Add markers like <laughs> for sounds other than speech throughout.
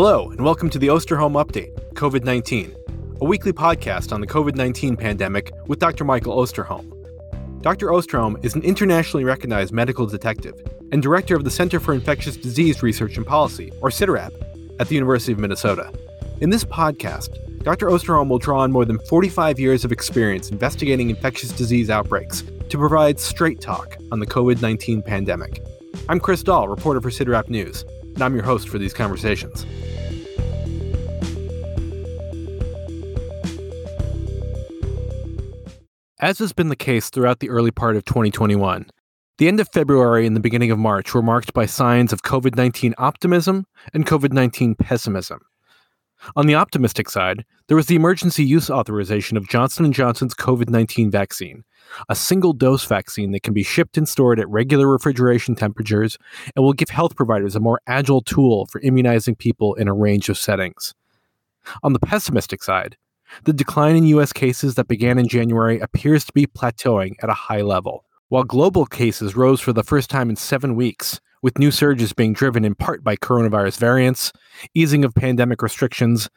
Hello, and welcome to the Osterholm Update, COVID 19, a weekly podcast on the COVID 19 pandemic with Dr. Michael Osterholm. Dr. Osterholm is an internationally recognized medical detective and director of the Center for Infectious Disease Research and Policy, or CIDRAP, at the University of Minnesota. In this podcast, Dr. Osterholm will draw on more than 45 years of experience investigating infectious disease outbreaks to provide straight talk on the COVID 19 pandemic. I'm Chris Dall, reporter for CIDRAP News and I'm your host for these conversations. As has been the case throughout the early part of 2021, the end of February and the beginning of March were marked by signs of COVID 19 optimism and COVID 19 pessimism. On the optimistic side, there was the emergency use authorization of Johnson & Johnson's COVID-19 vaccine, a single dose vaccine that can be shipped and stored at regular refrigeration temperatures and will give health providers a more agile tool for immunizing people in a range of settings. On the pessimistic side, the decline in US cases that began in January appears to be plateauing at a high level. While global cases rose for the first time in seven weeks, with new surges being driven in part by coronavirus variants, easing of pandemic restrictions,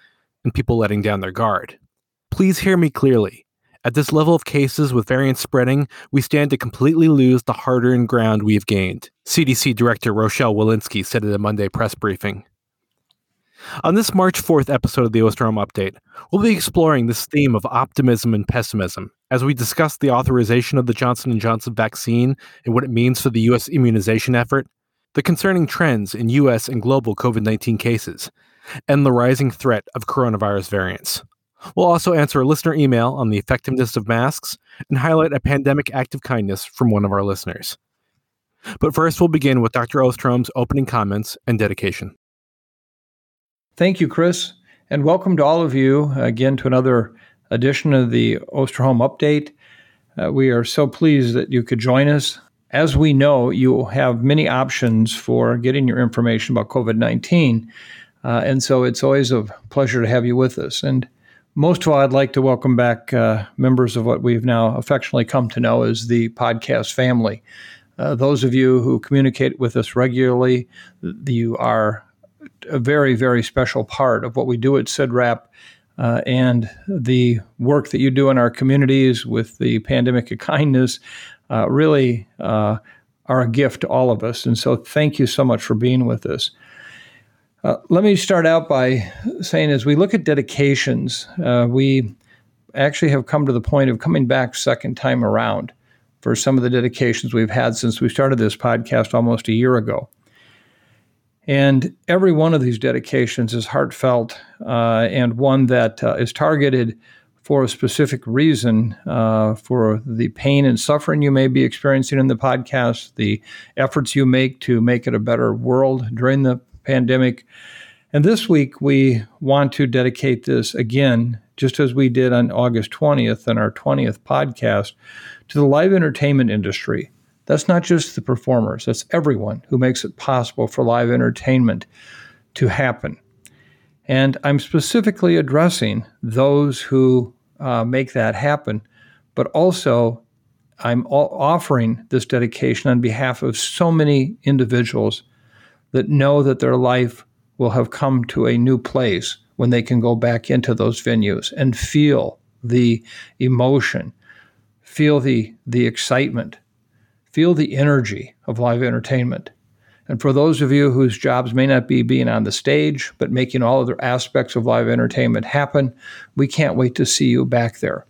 and people letting down their guard. Please hear me clearly. At this level of cases with variants spreading, we stand to completely lose the hard earned ground we have gained, CDC Director Rochelle Walensky said at a Monday press briefing. On this March 4th episode of the Osterholm Update, we'll be exploring this theme of optimism and pessimism as we discuss the authorization of the Johnson & Johnson vaccine and what it means for the U.S. immunization effort, the concerning trends in U.S. and global COVID 19 cases, and the rising threat of coronavirus variants. We'll also answer a listener email on the effectiveness of masks and highlight a pandemic act of kindness from one of our listeners. But first, we'll begin with Dr. Osterholm's opening comments and dedication. Thank you, Chris, and welcome to all of you again to another edition of the Osterholm Update. Uh, we are so pleased that you could join us as we know, you have many options for getting your information about COVID 19. Uh, and so it's always a pleasure to have you with us. And most of all, I'd like to welcome back uh, members of what we've now affectionately come to know as the podcast family. Uh, those of you who communicate with us regularly, you are a very, very special part of what we do at CIDRAP uh, and the work that you do in our communities with the pandemic of kindness uh, really uh, are a gift to all of us. And so, thank you so much for being with us. Uh, let me start out by saying as we look at dedications, uh, we actually have come to the point of coming back second time around for some of the dedications we've had since we started this podcast almost a year ago. And every one of these dedications is heartfelt uh, and one that uh, is targeted for a specific reason uh, for the pain and suffering you may be experiencing in the podcast, the efforts you make to make it a better world during the pandemic. And this week, we want to dedicate this again, just as we did on August 20th in our 20th podcast, to the live entertainment industry. That's not just the performers, that's everyone who makes it possible for live entertainment to happen. And I'm specifically addressing those who uh, make that happen, but also I'm offering this dedication on behalf of so many individuals that know that their life will have come to a new place when they can go back into those venues and feel the emotion, feel the, the excitement, feel the energy of live entertainment. And for those of you whose jobs may not be being on the stage, but making all other aspects of live entertainment happen, we can't wait to see you back there.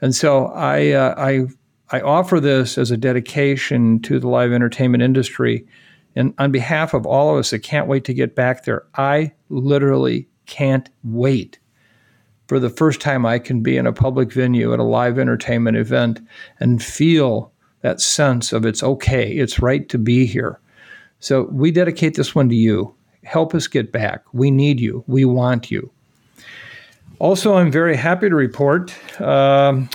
And so I, uh, I, I offer this as a dedication to the live entertainment industry. And on behalf of all of us that can't wait to get back there, I literally can't wait for the first time I can be in a public venue at a live entertainment event and feel that sense of it's okay, it's right to be here. So we dedicate this one to you. Help us get back. We need you. We want you. Also, I'm very happy to report um,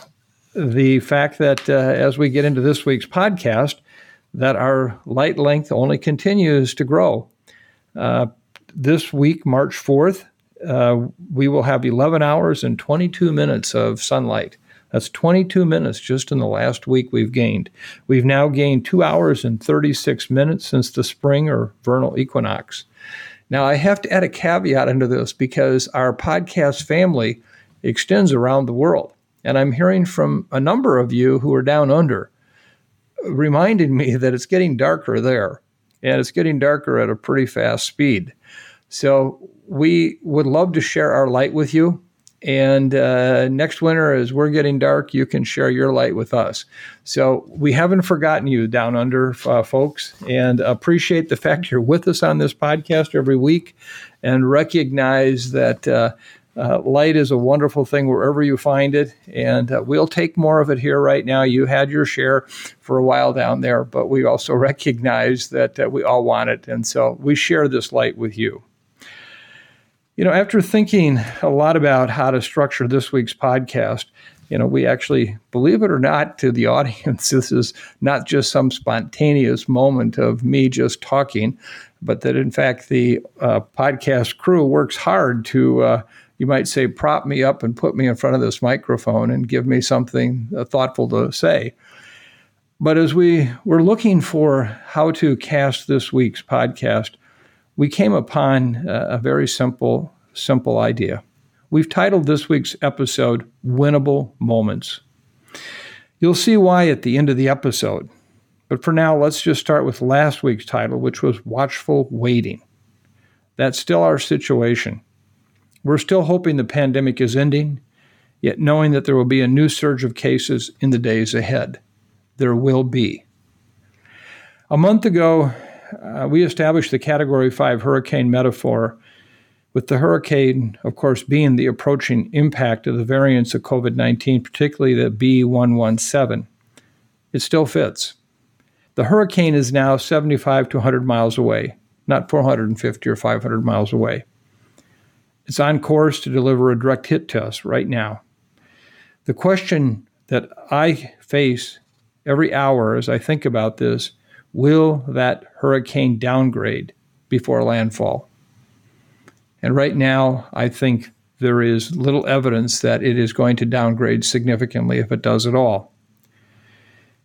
the fact that uh, as we get into this week's podcast, that our light length only continues to grow. Uh, this week, March 4th, uh, we will have 11 hours and 22 minutes of sunlight. That's 22 minutes just in the last week we've gained. We've now gained two hours and 36 minutes since the spring or vernal equinox. Now, I have to add a caveat into this because our podcast family extends around the world. And I'm hearing from a number of you who are down under reminding me that it's getting darker there and it's getting darker at a pretty fast speed. So we would love to share our light with you. And uh, next winter, as we're getting dark, you can share your light with us. So we haven't forgotten you down under, uh, folks, and appreciate the fact you're with us on this podcast every week and recognize that. Uh, uh, light is a wonderful thing wherever you find it, and uh, we'll take more of it here right now. You had your share for a while down there, but we also <laughs> recognize that uh, we all want it, and so we share this light with you. You know, after thinking a lot about how to structure this week's podcast, you know, we actually, believe it or not, to the <laughs> audience, this is not just some spontaneous moment of me just talking, but that in fact the uh, podcast crew works hard to uh, you might say, prop me up and put me in front of this microphone and give me something uh, thoughtful to say. But as we were looking for how to cast this week's podcast, we came upon uh, a very simple, simple idea. We've titled this week's episode Winnable Moments. You'll see why at the end of the episode. But for now, let's just start with last week's title, which was Watchful Waiting. That's still our situation. We're still hoping the pandemic is ending, yet knowing that there will be a new surge of cases in the days ahead. There will be. A month ago, uh, we established the Category 5 hurricane metaphor, with the hurricane, of course, being the approaching impact of the variants of COVID 19, particularly the B117. It still fits. The hurricane is now 75 to 100 miles away, not 450 or 500 miles away. It's on course to deliver a direct hit to us right now. The question that I face every hour as I think about this will that hurricane downgrade before landfall? And right now, I think there is little evidence that it is going to downgrade significantly if it does at all.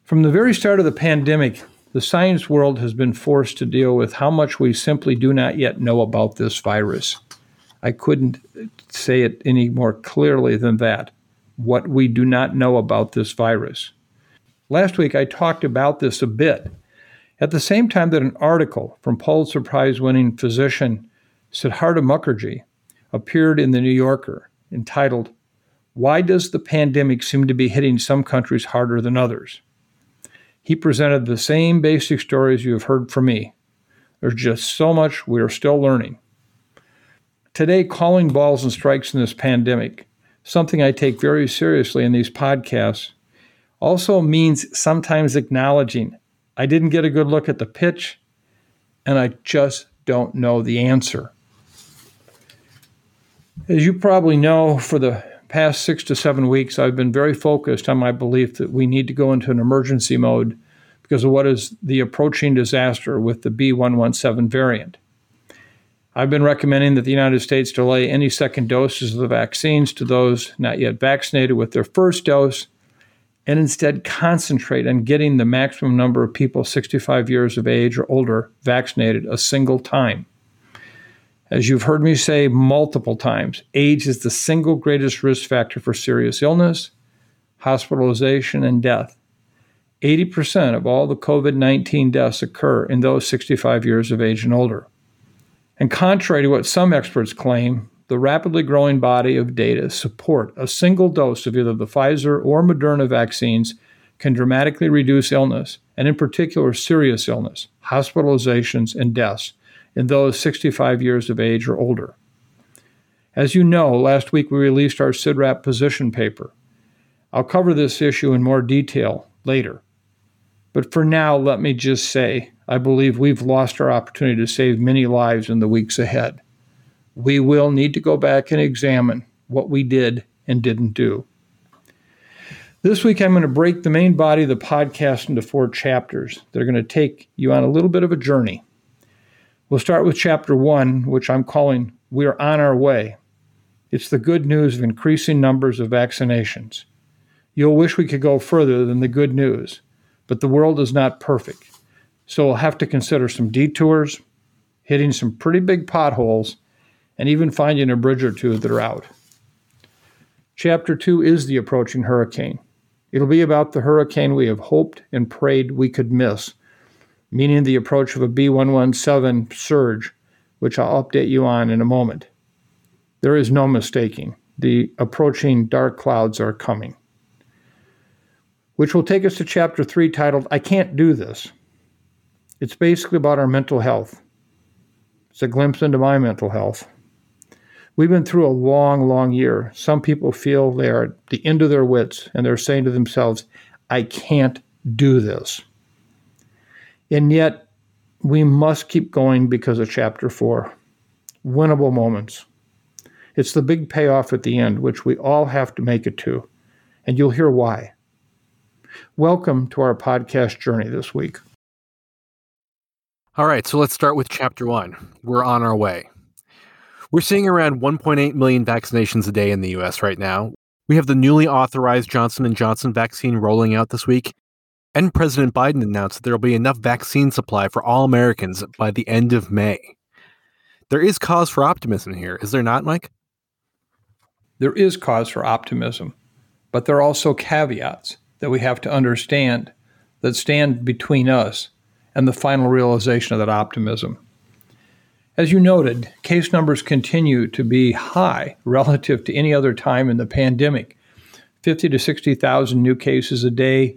From the very start of the pandemic, the science world has been forced to deal with how much we simply do not yet know about this virus. I couldn't say it any more clearly than that. What we do not know about this virus. Last week, I talked about this a bit. At the same time that an article from Pulitzer Prize winning physician Siddhartha Mukherjee appeared in the New Yorker entitled, Why Does the Pandemic Seem to Be Hitting Some Countries Harder Than Others? He presented the same basic stories you have heard from me. There's just so much we are still learning. Today, calling balls and strikes in this pandemic, something I take very seriously in these podcasts, also means sometimes acknowledging I didn't get a good look at the pitch and I just don't know the answer. As you probably know, for the past six to seven weeks, I've been very focused on my belief that we need to go into an emergency mode because of what is the approaching disaster with the B117 variant. I've been recommending that the United States delay any second doses of the vaccines to those not yet vaccinated with their first dose and instead concentrate on getting the maximum number of people 65 years of age or older vaccinated a single time. As you've heard me say multiple times, age is the single greatest risk factor for serious illness, hospitalization, and death. 80% of all the COVID 19 deaths occur in those 65 years of age and older. And contrary to what some experts claim, the rapidly growing body of data support a single dose of either the Pfizer or Moderna vaccines can dramatically reduce illness, and in particular serious illness, hospitalizations, and deaths in those 65 years of age or older. As you know, last week we released our CIDRAP position paper. I'll cover this issue in more detail later. But for now, let me just say I believe we've lost our opportunity to save many lives in the weeks ahead. We will need to go back and examine what we did and didn't do. This week, I'm going to break the main body of the podcast into four chapters that are going to take you on a little bit of a journey. We'll start with chapter one, which I'm calling We're on Our Way. It's the good news of increasing numbers of vaccinations. You'll wish we could go further than the good news, but the world is not perfect. So we'll have to consider some detours, hitting some pretty big potholes, and even finding a bridge or two that are out. Chapter 2 is the approaching hurricane. It'll be about the hurricane we have hoped and prayed we could miss, meaning the approach of a B117 surge, which I'll update you on in a moment. There is no mistaking. The approaching dark clouds are coming. Which will take us to chapter 3 titled, I Can't Do This. It's basically about our mental health. It's a glimpse into my mental health. We've been through a long, long year. Some people feel they are at the end of their wits and they're saying to themselves, I can't do this. And yet, we must keep going because of chapter four winnable moments. It's the big payoff at the end, which we all have to make it to. And you'll hear why. Welcome to our podcast journey this week. All right, so let's start with chapter one. We're on our way. We're seeing around 1.8 million vaccinations a day in the US right now. We have the newly authorized Johnson & Johnson vaccine rolling out this week, and President Biden announced that there will be enough vaccine supply for all Americans by the end of May. There is cause for optimism here, is there not, Mike? There is cause for optimism, but there are also caveats that we have to understand that stand between us and the final realization of that optimism. As you noted, case numbers continue to be high <laughs> relative to any other time in the pandemic 50 to 60,000 new cases a day,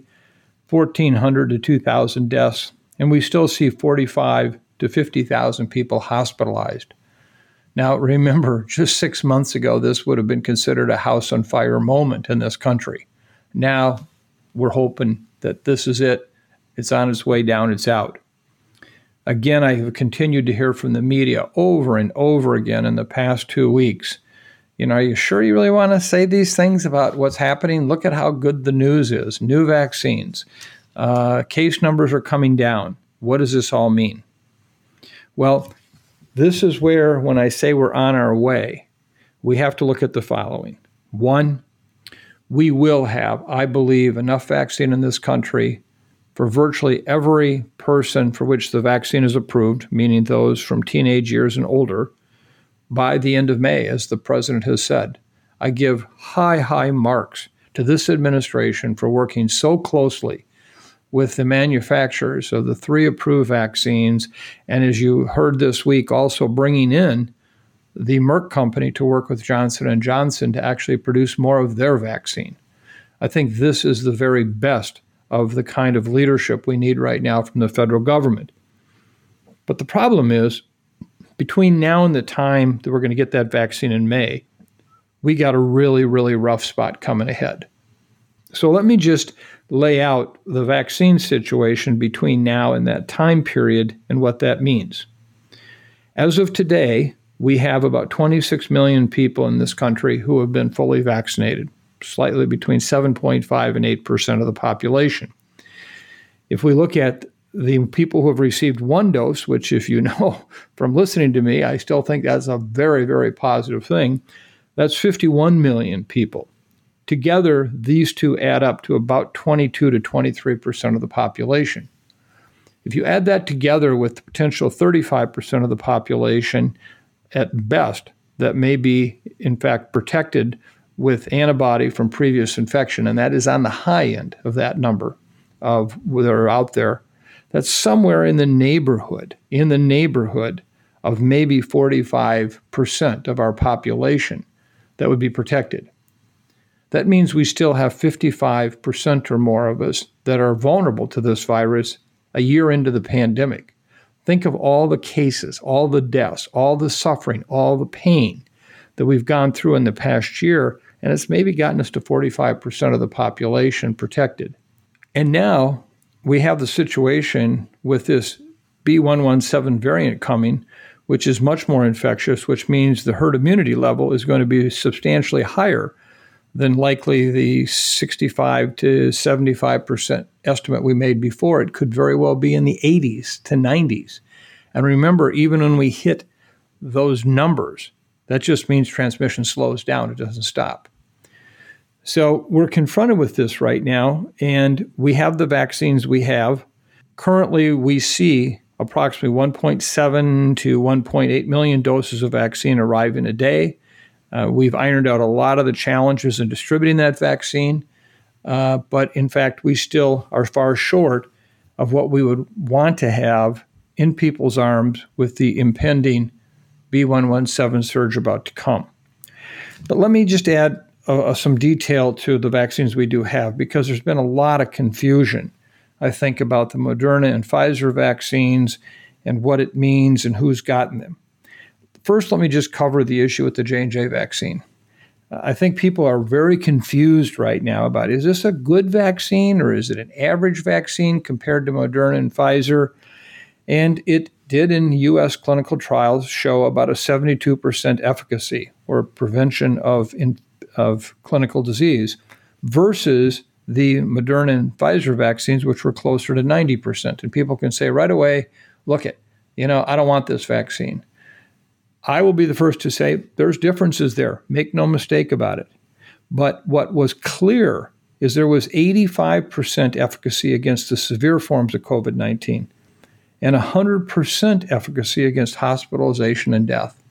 1,400 to 2,000 deaths, and we still see 45 to 50,000 people hospitalized. Now, remember, <laughs> just six months ago, this would have been considered a house on fire moment in this country. Now, we're hoping that this is it. It's on its way down, it's out. Again, I have continued to hear from the media over and over again in the past two weeks. You know, are you sure you really want to say these things about what's happening? Look at how good the news is. New vaccines, uh, case numbers are coming down. What does this all mean? Well, this is where, when I say we're on our way, we have to look at the following. One, we will have, I believe, enough vaccine in this country for virtually every person for which the vaccine is approved, meaning those from teenage years and older, by the end of May, as the president has said. I give high, high marks to this administration for working so closely with the manufacturers of the three approved vaccines, and as you heard this week, also bringing in the Merck company to work with Johnson and Johnson to actually produce more of their vaccine. I think this is the very best of the kind of leadership we need right now from the federal government. But the problem is, between now and the time that we're going to get that vaccine in May, we got a really, really rough spot coming ahead. So let me just lay out the vaccine situation between now and that time period and what that means. As of today, we have about 26 million people in this country who have been fully vaccinated slightly between 7.5 and 8% of the population. If we look at the people who have received one dose, which, if you <laughs> know from listening to me, I still think that's a very, very positive thing, that's 51 million people. Together, these two add up to about 22 to 23% of the population. If you add that together with the potential 35% of the population at best that may be, in fact, protected with antibody from previous infection, and that is on the high end of that number of that are out there. That's somewhere in the neighborhood, in the neighborhood of maybe 45% of our population that would be protected. That means we still have 55% or more of us that are vulnerable to this virus a year into the pandemic. Think of all the cases, all the deaths, all the suffering, all the pain that we've gone through in the past year and it's maybe gotten us to 45% of the population protected. And now we have the situation with this B117 variant coming, which is much more infectious, which means the herd immunity level is going to be substantially higher than likely the 65 to 75% estimate we made before. It could very well be in the 80s to 90s. And remember, even when we hit those numbers, that just means transmission slows down, it doesn't stop. So we're confronted with this right now, and we have the vaccines we have. Currently, we see approximately 1.7 to 1.8 million doses of vaccine arrive in a day. Uh, we've ironed out a lot of the challenges in distributing that vaccine, uh, but in fact, we still are far short of what we would want to have in people's arms with the impending B117 surge about to come. But let me just add uh, some detail to the vaccines we do have because there's been a lot of confusion I think about the Moderna and Pfizer vaccines and what it means and who's gotten them. First, let me just cover the issue with the J&J vaccine. I think people are very confused right now about is this a good vaccine or is it an average vaccine compared to Moderna and Pfizer? And it did in US clinical trials show about a 72% efficacy or prevention of, in, of clinical disease versus the Moderna and Pfizer vaccines, which were closer to 90%. And people can say right away, look it, you know, I don't want this vaccine. I will be the first to say there's differences there. Make no mistake about it. But what was clear is there was 85% efficacy against the severe forms of COVID 19 and 100% efficacy against hospitalization and death.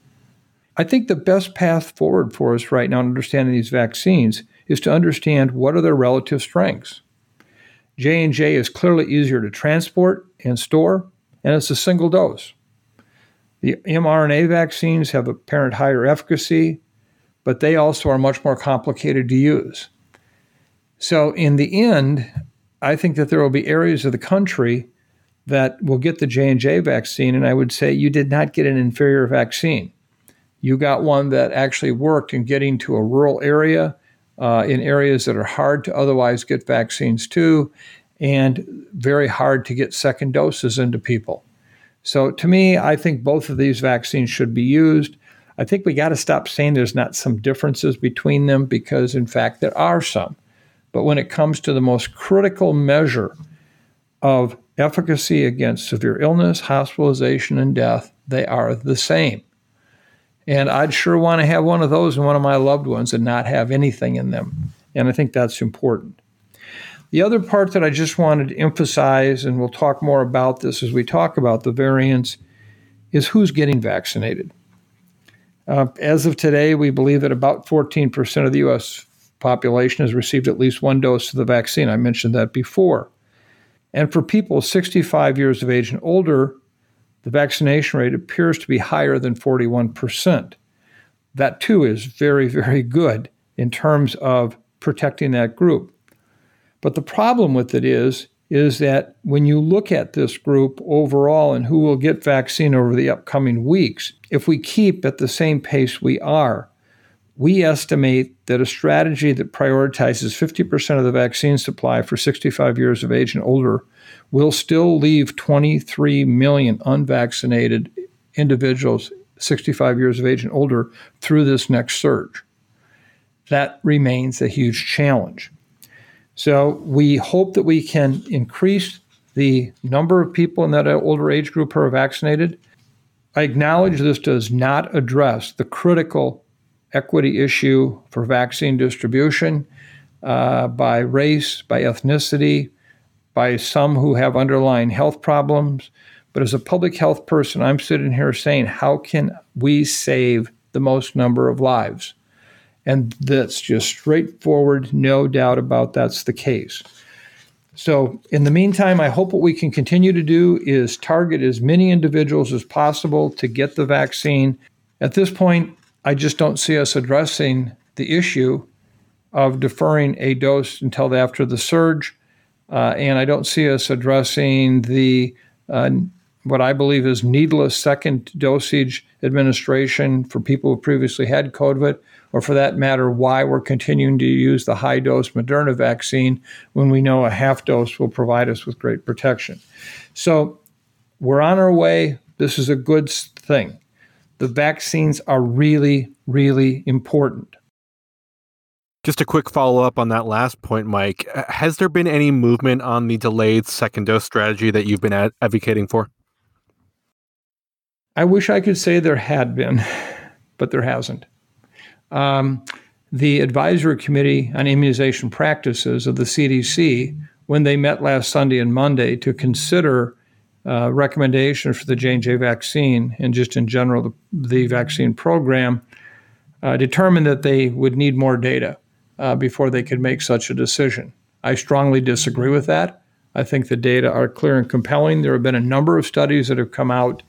I think the best path forward for us right now in understanding these vaccines is to understand what are their relative strengths. J&J is clearly easier to transport and store, and it's a single dose. The mRNA vaccines have apparent higher efficacy, but they also are much more complicated to use. So, in the end, I think that there will be areas of the country that will get the J&J vaccine and I would say you did not get an inferior vaccine. You got one that actually worked in getting to a rural area uh, in areas that are hard to otherwise get vaccines to and very hard to get second doses into people. So, to me, I think both of these vaccines should be used. I think we got to stop saying there's not some differences between them because, in fact, there are some. But when it comes to the most critical measure of efficacy against severe illness, hospitalization, and death, they are the same. And I'd sure want to have one of those in one of my loved ones and not have anything in them. And I think that's important. The other part that I just wanted to emphasize, and we'll talk more about this as we talk about the variants, is who's getting vaccinated. Uh, as of today, we believe that about 14% of the U.S. population has received at least one dose of the vaccine. I mentioned that before. And for people 65 years of age and older, the vaccination rate appears to be higher than 41%. That too is very, very good in terms of protecting that group. But the problem with it is, is that when you look at this group overall and who will get vaccine over the upcoming weeks, if we keep at the same pace we are, we estimate that a strategy that prioritizes 50% of the vaccine supply for 65 years of age and older will still leave 23 million unvaccinated individuals 65 years of age and older through this next surge. That remains a huge challenge. So we hope that we can increase the number of people in that older age group who are vaccinated. I acknowledge this does not address the critical equity issue for vaccine distribution uh, by race, by ethnicity, by some who have underlying health problems. But as a public health person, I'm sitting here saying, how can we save the most number of lives? And that's just straightforward, no doubt about that's the case. So, in the meantime, I hope what we can continue to do is target as many individuals as possible to get the vaccine. At this point, I just don't see us addressing the issue of deferring a dose until after the surge. Uh, and I don't see us addressing the uh, what I believe is needless second dosage administration for people who previously had COVID, or for that matter, why we're continuing to use the high dose Moderna vaccine when we know a half dose will provide us with great protection. So we're on our way. This is a good thing the vaccines are really, really important. Just a quick follow up on that last point, Mike. Has there been any movement on the delayed second dose strategy that you've been ad- advocating for? I wish I could say there had been, <laughs> but there hasn't. Um, the Advisory Committee on Immunization Practices of the CDC, when they met last Sunday and Monday to consider uh, recommendations for the J&J vaccine and just in general the, the vaccine program uh, determined that they would need more data uh, before they could make such a decision. I strongly disagree with that. I think the data are clear and compelling. There have been a number of studies that have come out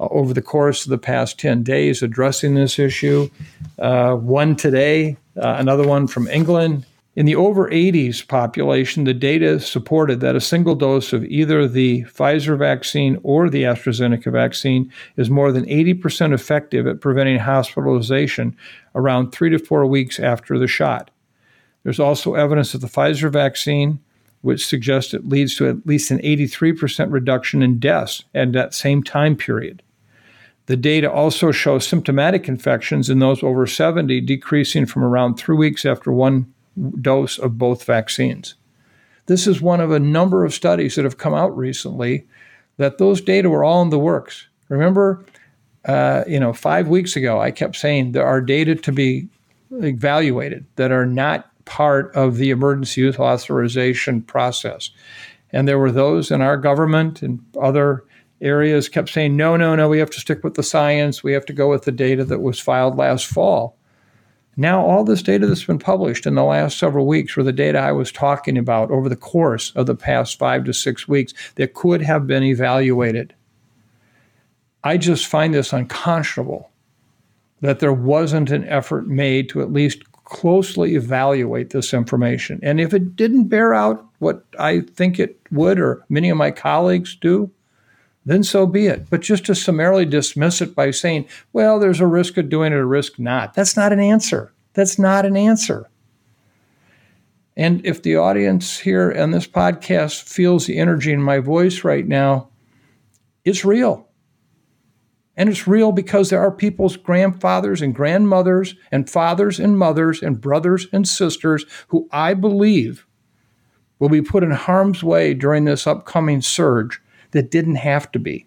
uh, over the course of the past 10 days addressing this issue. Uh, one today, uh, another one from England. In the over 80s population, the data supported that a single dose of either the Pfizer vaccine or the AstraZeneca vaccine is more than 80% effective at preventing hospitalization around three to four weeks after the shot. There's also evidence that the Pfizer vaccine, which suggests it leads to at least an 83% reduction in deaths at that same time period. The data also shows symptomatic infections in those over 70 decreasing from around three weeks after one dose of both vaccines. This is one of a number of studies that have come out recently that those data were all in the works. Remember, uh, you know, five weeks ago, I kept saying there are data to be evaluated that are not part of the emergency use authorization process. And there were those in our government and other areas kept saying, no, no, no, we have to stick with the science. We have to go with the data that was filed last fall. Now, all this data that's been published in the last several weeks were the data I was talking about over the course of the past five to six weeks that could have been evaluated. I just find this unconscionable that there wasn't an effort made to at least closely evaluate this information. And if it didn't bear out what I think it would, or many of my colleagues do, then so be it. But just to summarily dismiss it by saying, well, there's a risk of doing it, a risk not, that's not an answer. That's not an answer. And if the audience here on this podcast feels the energy in my voice right now, it's real. And it's real because there are people's grandfathers and grandmothers and fathers and mothers and brothers and sisters who I believe will be put in harm's way during this upcoming surge that didn't have to be.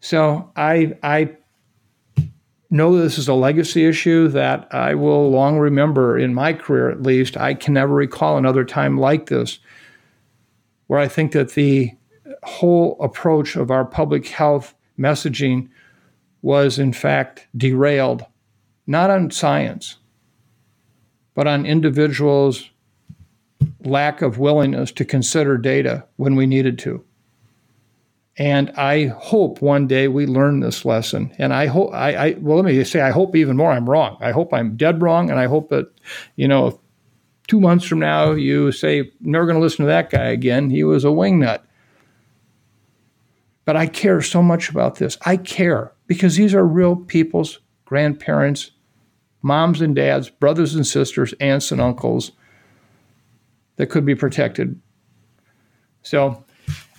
So I I know this is a legacy issue that I will long remember in my career at least. I can never recall another time like this where I think that the whole approach of our public health messaging was in fact derailed, not on science, but on individuals' lack of willingness to consider data when we needed to. And I hope one day we learn this lesson. And I hope, I, I, well, let me say, I hope even more I'm wrong. I hope I'm dead wrong. And I hope that, you know, two months from now you say, never going to listen to that guy again. He was a wingnut. But I care so much about this. I care because these are real people's grandparents, moms and dads, brothers and sisters, aunts and uncles that could be protected. So,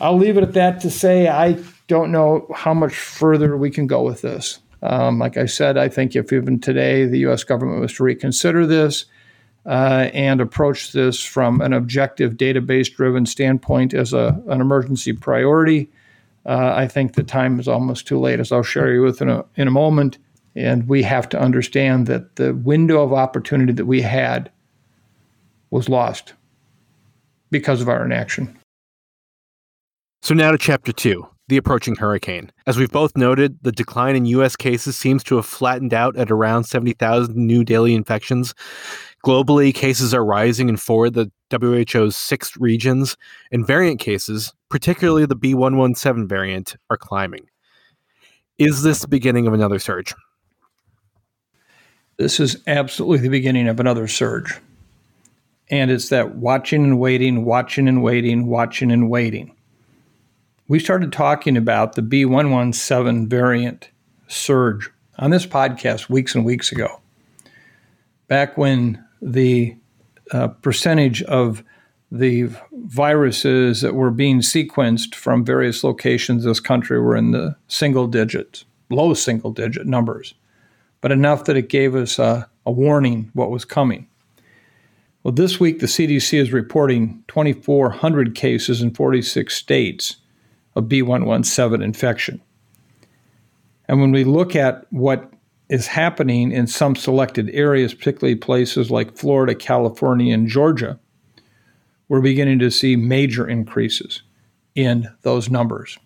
I'll leave it at that to say I don't know how much further we can go with this. Um, like I said, I think if even today the U.S. government was to reconsider this uh, and approach this from an objective, database driven standpoint as a, an emergency priority, uh, I think the time is almost too late, as I'll share you with in a, in a moment. And we have to understand that the window of opportunity that we had was lost because of our inaction. So now to chapter two the approaching hurricane. As we've both noted, the decline in U.S. cases seems to have flattened out at around 70,000 new daily infections. Globally, cases are rising in four of the WHO's six regions, and variant cases, particularly the B117 variant, are climbing. Is this the beginning of another surge? This is absolutely the beginning of another surge. And it's that watching and waiting, watching and waiting, watching and waiting we started talking about the B117 variant surge on this podcast weeks and weeks ago. Back when the uh, percentage of the viruses that were being sequenced from various locations this country were in the single digits, low single digit numbers, but enough that it gave us a, a warning what was coming. Well, this week the CDC is reporting 2,400 cases in 46 states of B117 infection. And when we look at what is happening in some selected areas, particularly places like Florida, California, and Georgia, we're beginning to see major increases in those numbers.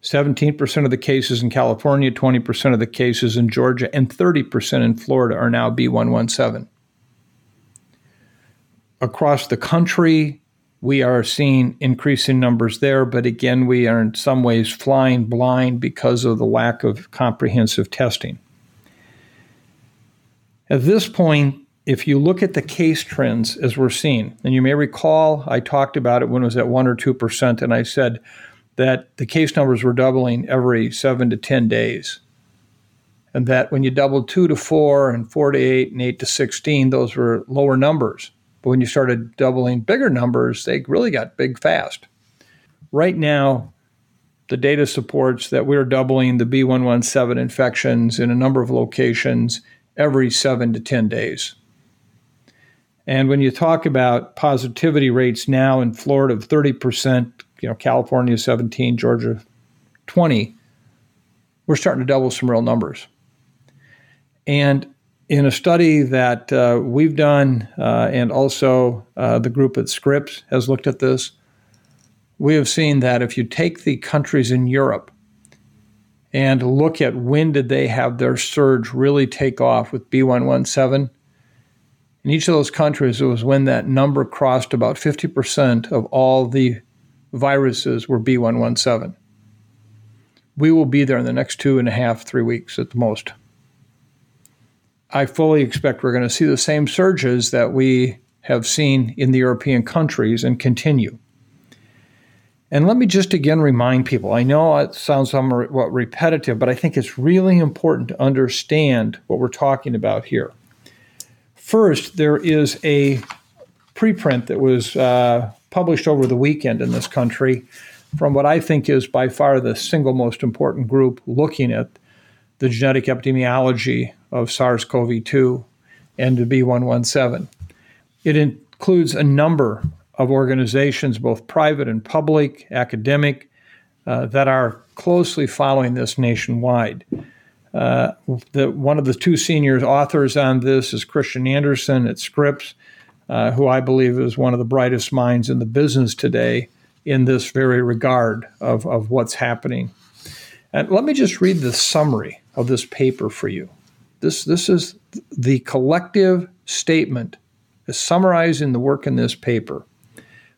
17% of the cases in California, 20% of the cases in Georgia, and 30% in Florida are now B117. Across the country, we are seeing increasing numbers there, but again, we are in some ways flying blind because of the lack of comprehensive testing. At this point, if you look at the case trends as we're seeing, and you may recall I talked about it when it was at 1 or 2%, and I said that the case numbers were doubling every 7 to 10 days. And that when you doubled 2 to 4 and 4 to 8 and 8 to 16, those were lower numbers. But when you started doubling bigger numbers, they really got big fast. Right now, the data supports that we're doubling the B117 infections in a number of locations every seven to 10 days. And when you talk about positivity rates now in Florida of 30%, you know, California 17, Georgia 20, we're starting to double some real numbers. And in a study that uh, we've done, uh, and also uh, the group at Scripps has looked at this, we have seen that if you take the countries in Europe and look at when did they have their surge really take off with B117, in each of those countries, it was when that number crossed about 50% of all the viruses were B117. We will be there in the next two and a half, three weeks at the most. I fully expect we're going to see the same surges that we have seen in the European countries and continue. And let me just again remind people I know it sounds somewhat repetitive, but I think it's really important to understand what we're talking about here. First, there is a preprint that was uh, published over the weekend in this country from what I think is by far the single most important group looking at the genetic epidemiology of SARS CoV 2 and the B117. It includes a number of organizations, both private and public, academic, uh, that are closely following this nationwide. Uh, the, one of the two senior authors on this is Kristian Andersen at Scripps, uh, who I believe is one of the brightest minds in the business today in this very regard of, of what's happening. And let me just read the summary of this paper for you. This, this is the collective statement summarizing the work in this paper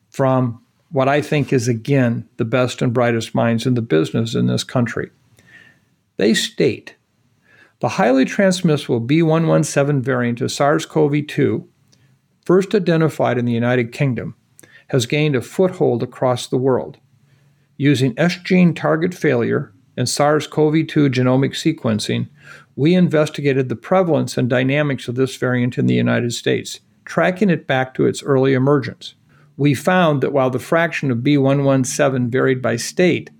from what I think is, again, the best and brightest minds in the business in this country. They state the highly transmissible B117 variant of SARS CoV 2, first identified in the United Kingdom, has gained a foothold across the world. Using S gene target failure and SARS CoV 2 genomic sequencing, we investigated the prevalence and dynamics of this variant in the United States, tracking it back to its early emergence. We found that while the fraction of B117 varied by state,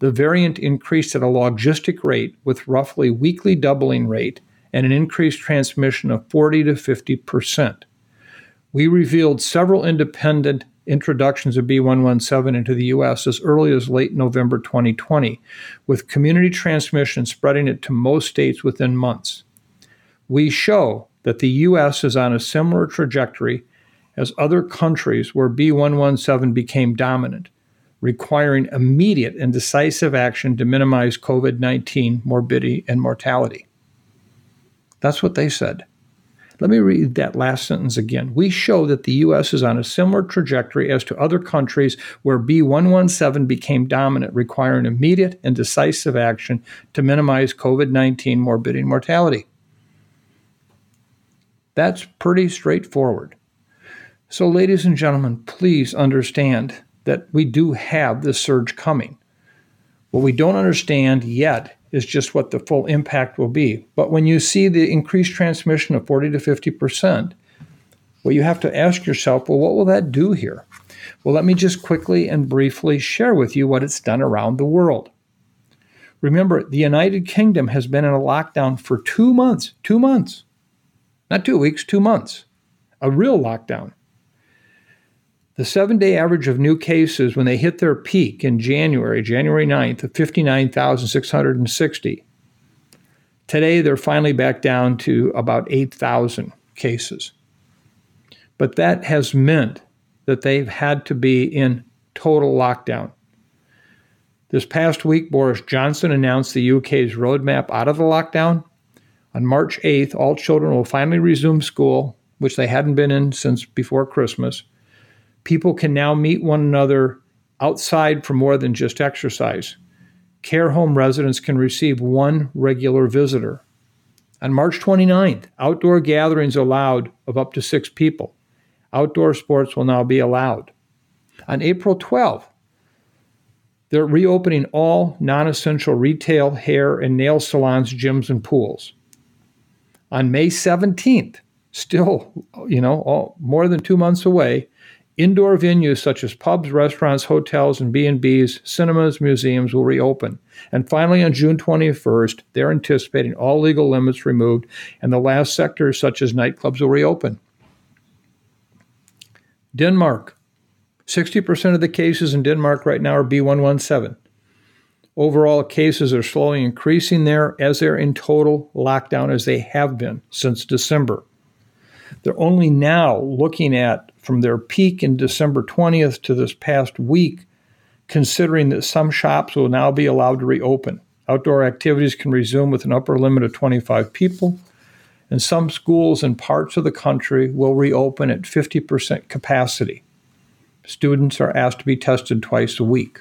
the variant increased at a logistic rate with roughly weekly doubling rate and an increased transmission of 40 to 50 percent. We revealed several independent introductions of B117 into the U.S. as early as late November 2020, with community transmission spreading it to most states within months. We show that the U.S. is on a similar trajectory as other countries where B117 became dominant, requiring immediate and decisive action to minimize COVID 19 morbidity and mortality. That's what they said. Let me read that last sentence again. We show that the U.S. is on a similar trajectory as to other countries where B117 became dominant, requiring immediate and decisive action to minimize COVID 19 morbidity and mortality. That's pretty straightforward. So, ladies and gentlemen, please understand that we do have this surge coming. What we don't understand yet is just what the full impact will be. But when you see the increased transmission of 40 to 50%, well, you have to ask yourself, well, what will that do here? Well, let me just quickly and briefly share with you what it's done around the world. Remember, the United Kingdom has been in a lockdown for two months, two months, not two weeks, two months, a real lockdown. The seven day average of new cases when they hit their peak in January, January 9th, of 59,660. Today, they're finally back down to about 8,000 cases. But that has meant that they've had to be in total lockdown. This past week, Boris Johnson announced the UK's roadmap out of the lockdown. On March 8th, all children will finally resume school, which they hadn't been in since before Christmas. People can now meet one another outside for more than just exercise. Care home residents can receive one regular visitor. On March 29th, outdoor gatherings allowed of up to six people. Outdoor sports will now be allowed. On April 12th, they're reopening all non essential retail, hair, and nail salons, gyms, and pools. On May 17th, still, you know, all, more than two months away, indoor venues such as pubs, restaurants, hotels, and B&Bs, cinemas, museums will reopen. And finally, on June 21st, they're anticipating all legal limits removed, and the last sectors such as nightclubs will reopen. Denmark, 60% of the cases in Denmark right now are B117. Overall, cases are slowly increasing there as they're in total lockdown as they have been since December. They're only now looking at from their peak in December 20th to this past week, considering that some shops will now be allowed to reopen. Outdoor activities can resume with an upper limit of 25 people, and some schools in parts of the country will reopen at 50% capacity students are asked to be tested twice a week.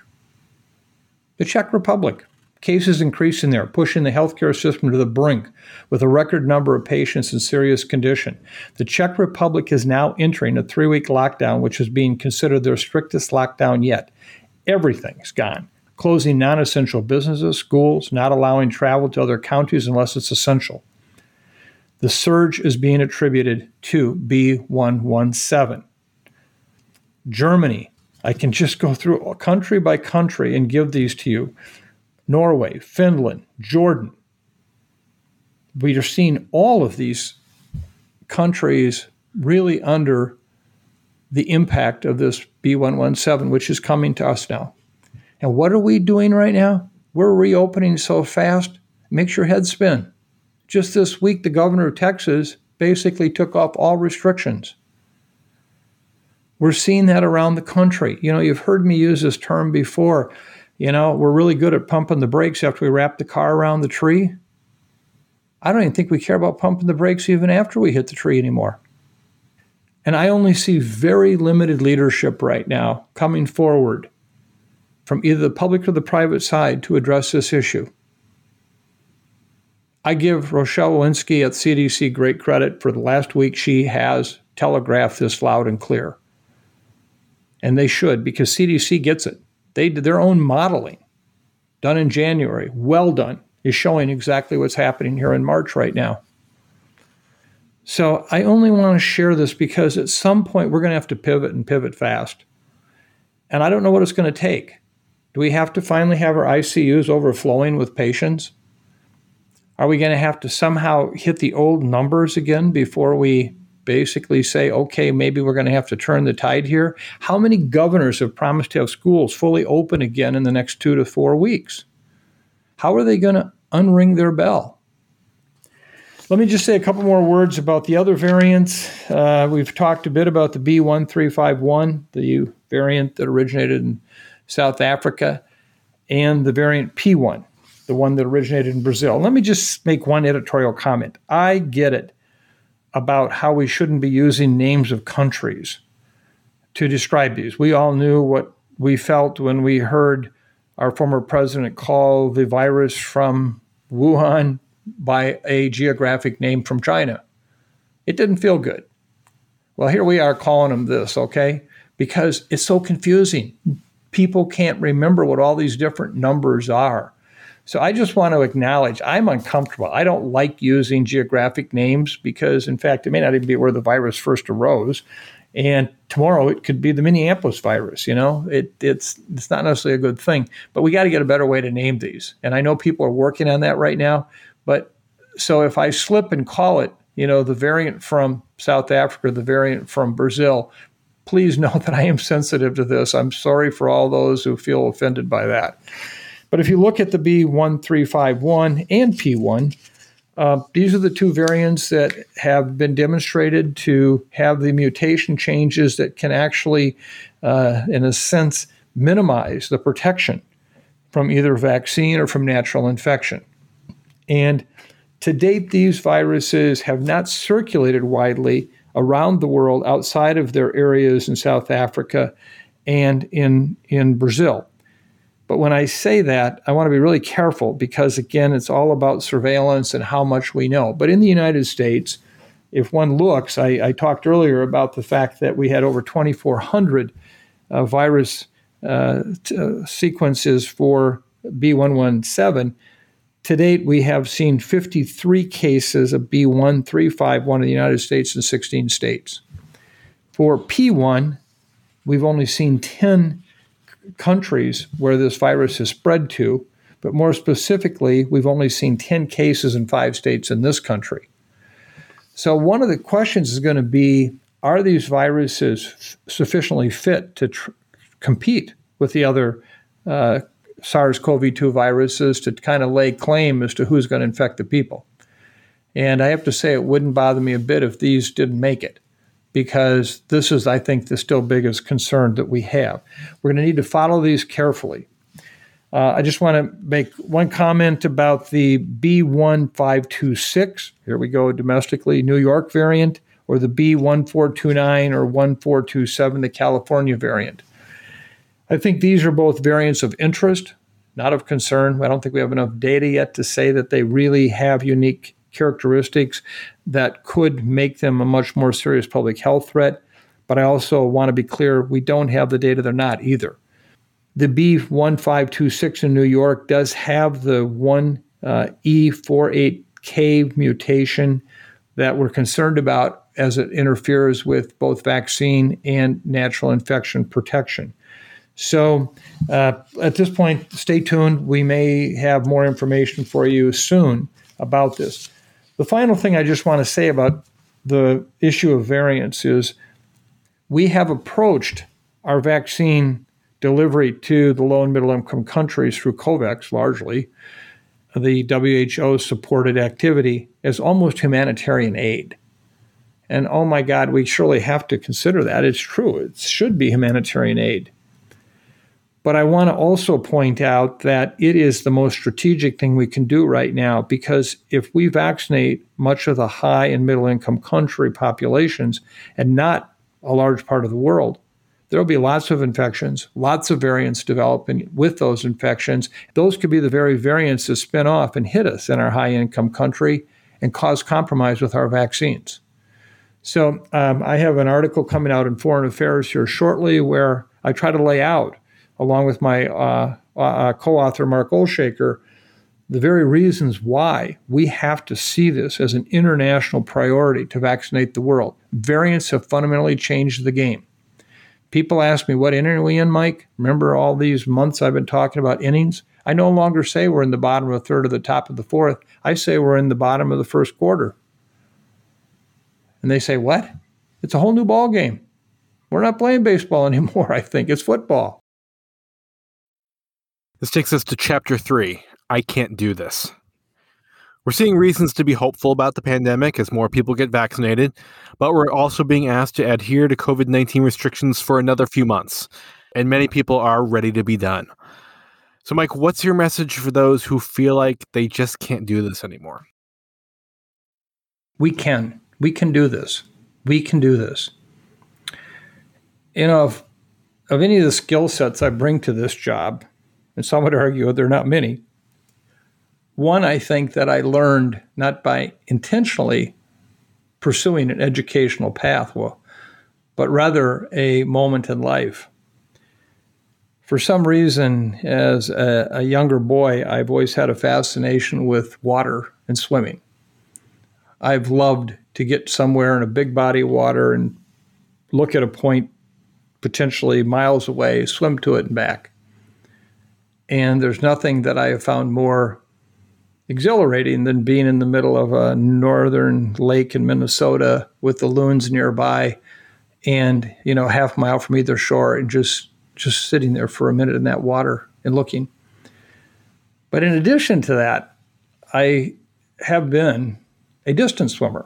The Czech Republic. Cases increasing there, pushing the healthcare system to the brink with a record number of patients in serious condition. The Czech Republic is now entering a three week lockdown, which is being considered their strictest lockdown yet. Everything's gone. Closing non essential businesses, schools, not allowing travel to other counties unless it's essential. The surge is being attributed to B117. Germany. I can just go through country by country and give these to you. Norway, Finland, Jordan. We are seeing all of these countries really under the impact of this B117, which is coming to us now. And what are we doing right now? We're reopening so fast, it makes your head spin. Just this week, the governor of Texas basically took off all restrictions. We're seeing that around the country. You know, you've heard me use this term before. You know, we're really good at pumping the brakes after we wrap the car around the tree. I don't even think we care about pumping the brakes even after we hit the tree anymore. And I only see very limited leadership right now coming forward from either the public or the private side to address this issue. I give Rochelle Walensky at CDC great credit for the last week she has telegraphed this loud and clear and they should because CDC gets it. They did their own modeling done in January, well done, is showing exactly what's happening here in March right now. So I only want to share this because at some point we're going to have to pivot and pivot fast. And I don't know what it's going to take. Do we have to finally have our ICUs overflowing with patients? Are we going to have to somehow hit the old numbers again before we basically say, okay, maybe we're going to have to turn the tide here? How many governors have promised to have schools fully open again in the next two to four weeks? How are they going to unring their bell? Let me just say a couple more words about the other variants. Uh, we've talked a bit about the B1351, the variant that originated in South Africa, and the variant P1, the one that originated in Brazil. Let me just make one editorial comment. I get it about how we shouldn't be using names of countries to describe these. We all knew what we felt when we heard our former president call the virus from Wuhan by a geographic name from China. It didn't feel good. Well, here we are calling them this, okay? Because it's so confusing. People can't remember what all these different numbers are. So I just want to acknowledge I'm uncomfortable. I don't like using geographic names because, in fact, it may not even be where the virus first arose. And tomorrow it could be the Minneapolis virus. You know, it, it's it's not necessarily a good thing. But we got to get a better way to name these. And I know people are working on that right now. But so if I slip and call it, you know, the variant from South Africa, the variant from Brazil, please <laughs> know that I am sensitive to this. I'm sorry for all those who feel offended by that. But if you look at the B1351 and P1, uh, these are the two variants that have been demonstrated to have the mutation changes that can actually, uh, in a sense, minimize the protection from either vaccine or from natural infection. And to date, these viruses have not circulated widely around the world outside of their areas in South Africa and in, in Brazil. But when I say that, I want to be really careful because, again, it's all about surveillance and how much we know. But in the United States, if one looks, I, I talked earlier about the fact that we had over 2,400 uh, virus uh, t- uh, sequences for B117. To date, we have seen 53 cases of B1351 in the United States and 16 states. For P1, we've only seen 10 countries where this virus has spread to, but more specifically, we've only seen 10 cases in five states in this country. So, one of the questions is going to be are these viruses sufficiently fit to tr- compete with the other uh, SARS CoV 2 viruses to kind of lay claim as to who's going to infect the people? And I have to say, it wouldn't bother me a bit if these didn't make it because this is, I think, the still biggest concern that we have. We're going to need to follow these carefully. Uh, I just want to make one comment about the B1526. Here we go, domestically, New York variant, or the B1429 or 1427, the California variant. I think these are both variants of interest, not of concern. I don't think we have enough data yet to say that they really have unique characteristics that could make them a much more serious public health threat. But I also want to be clear we don't have the data, they're not either. The B1526 in New York does have the E484K uh, mutation that we're concerned about as it interferes with both vaccine and natural infection protection. So, uh, at this point, stay tuned. We may have more information for you soon about this. The final thing I just want to say about the issue of variants is we have approached our vaccine delivery to the low and middle income countries through COVAX largely, the WHO supported activity, as almost humanitarian aid. And oh my God, we surely have to consider that. It's true, it should be humanitarian aid. But I want to also point out that it is the most strategic thing we can do right now because if we vaccinate much of the high and middle income country populations and not a large part of the world, there will be lots of infections, lots of variants developing with those infections. Those could be the very variants that spin off and hit us in our high income country and cause compromise with our vaccines. So, um, I have an article coming out in Foreign Affairs here shortly where I try to lay out along with my uh, uh, uh, co author, Mark Olshaker, the very reasons why we have to see this as an international priority to vaccinate the world. Variants have fundamentally changed the game. People ask me, what inning are we in, Mike? Remember all these months I've been talking about innings? I no longer say we're in the bottom of the third or the top of the fourth. I say we're in the bottom of the first quarter. And they say, what? It's a whole new ball game. We're not playing baseball <laughs> anymore, I think. It's football. This takes us to chapter three I Can't Do This. We're seeing reasons to be hopeful about the pandemic as more people get vaccinated, but we're also being asked to adhere to COVID 19 restrictions for another few months, and many people are ready to be done. So, Mike, what's your message for those who feel like they just can't do this anymore? We can. We can do this. We can do this. You know, of, of any of the skill sets I bring to this job, and some would argue there are not many. One, I think that I learned not by intentionally pursuing an educational path, well, but rather a moment in life. For some reason, as a, a younger boy, I've always had a fascination with water and swimming. I've loved to get somewhere in a big body of water and look at a point potentially miles away, swim to it and back. And there's nothing that I have found more exhilarating than being in the middle of a northern lake in Minnesota with the loons nearby and, you know, half a mile from either shore and just just sitting there for a minute in that water and looking. But in addition to that, I have been a distance swimmer.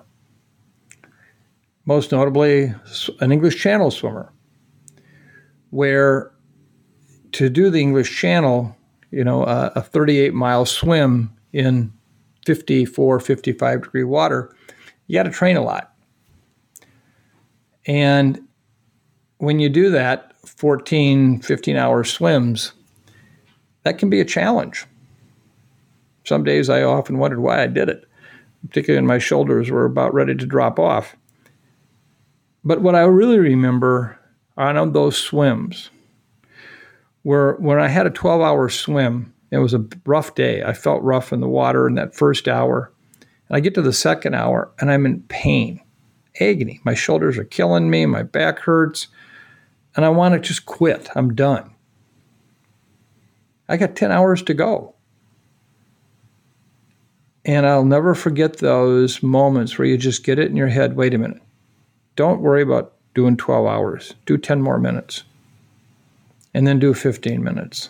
Most notably an English Channel swimmer where to do the English Channel, you know, a, a 38 mile swim in 54, 55 degree water, you got to train a lot. And when you do that, 14, 15 hour swims, that can be a challenge. Some days I often wondered why I did it, particularly when my shoulders were about ready to drop off. But what I really remember on those swims were when I had a 12 hour swim, it was a rough day. I felt rough in the water in that first hour. And I get to the second hour and I'm in pain, agony. My shoulders are killing me, my back hurts, and I want to just quit. I'm done. I got 10 hours to go. And I'll never forget those moments where you just get it in your head wait a minute. Don't worry about doing 12 hours, do 10 more minutes, and then do 15 minutes.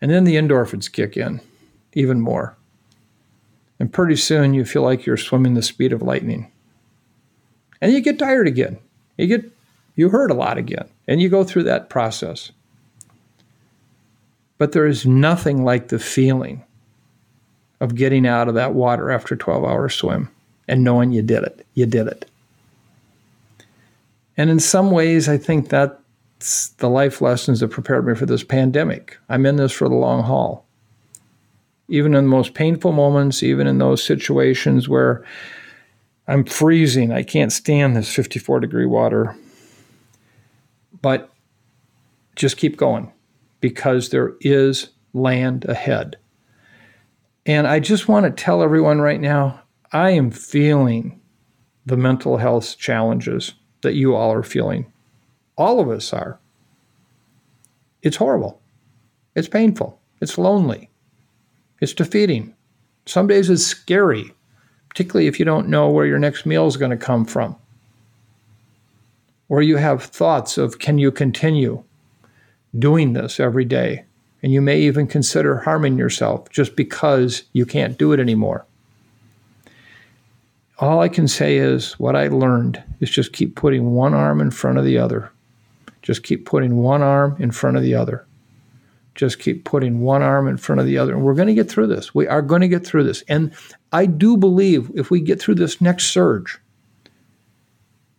And then the endorphins kick in even more. And pretty soon you feel like you're swimming the speed of lightning. And you get tired again. You get you hurt a lot again. And you go through that process. But there is nothing like the feeling of getting out of that water after a 12 hour swim and knowing you did it. You did it. And in some ways, I think that's the life lessons that prepared me for this pandemic. I'm in this for the long haul. Even in the most painful moments, even in those situations where I'm freezing, I can't stand this 54 degree water. But just keep going because there is land ahead. And I just want to tell everyone right now I am feeling the mental health challenges that you all are feeling. All of us are. It's horrible. It's painful. It's lonely. It's defeating. Some days it's scary, particularly if you don't know where your next meal is going to come from. Or you have thoughts of can you continue doing this every day? And you may even consider harming yourself just because you can't do it anymore all I can say is what I learned is just keep putting one arm in front of the other. Just keep putting one arm in front of the other. Just keep putting one arm in front of the other. And we're going to get through this. We are going to get through this. And I do believe if we get through this next surge,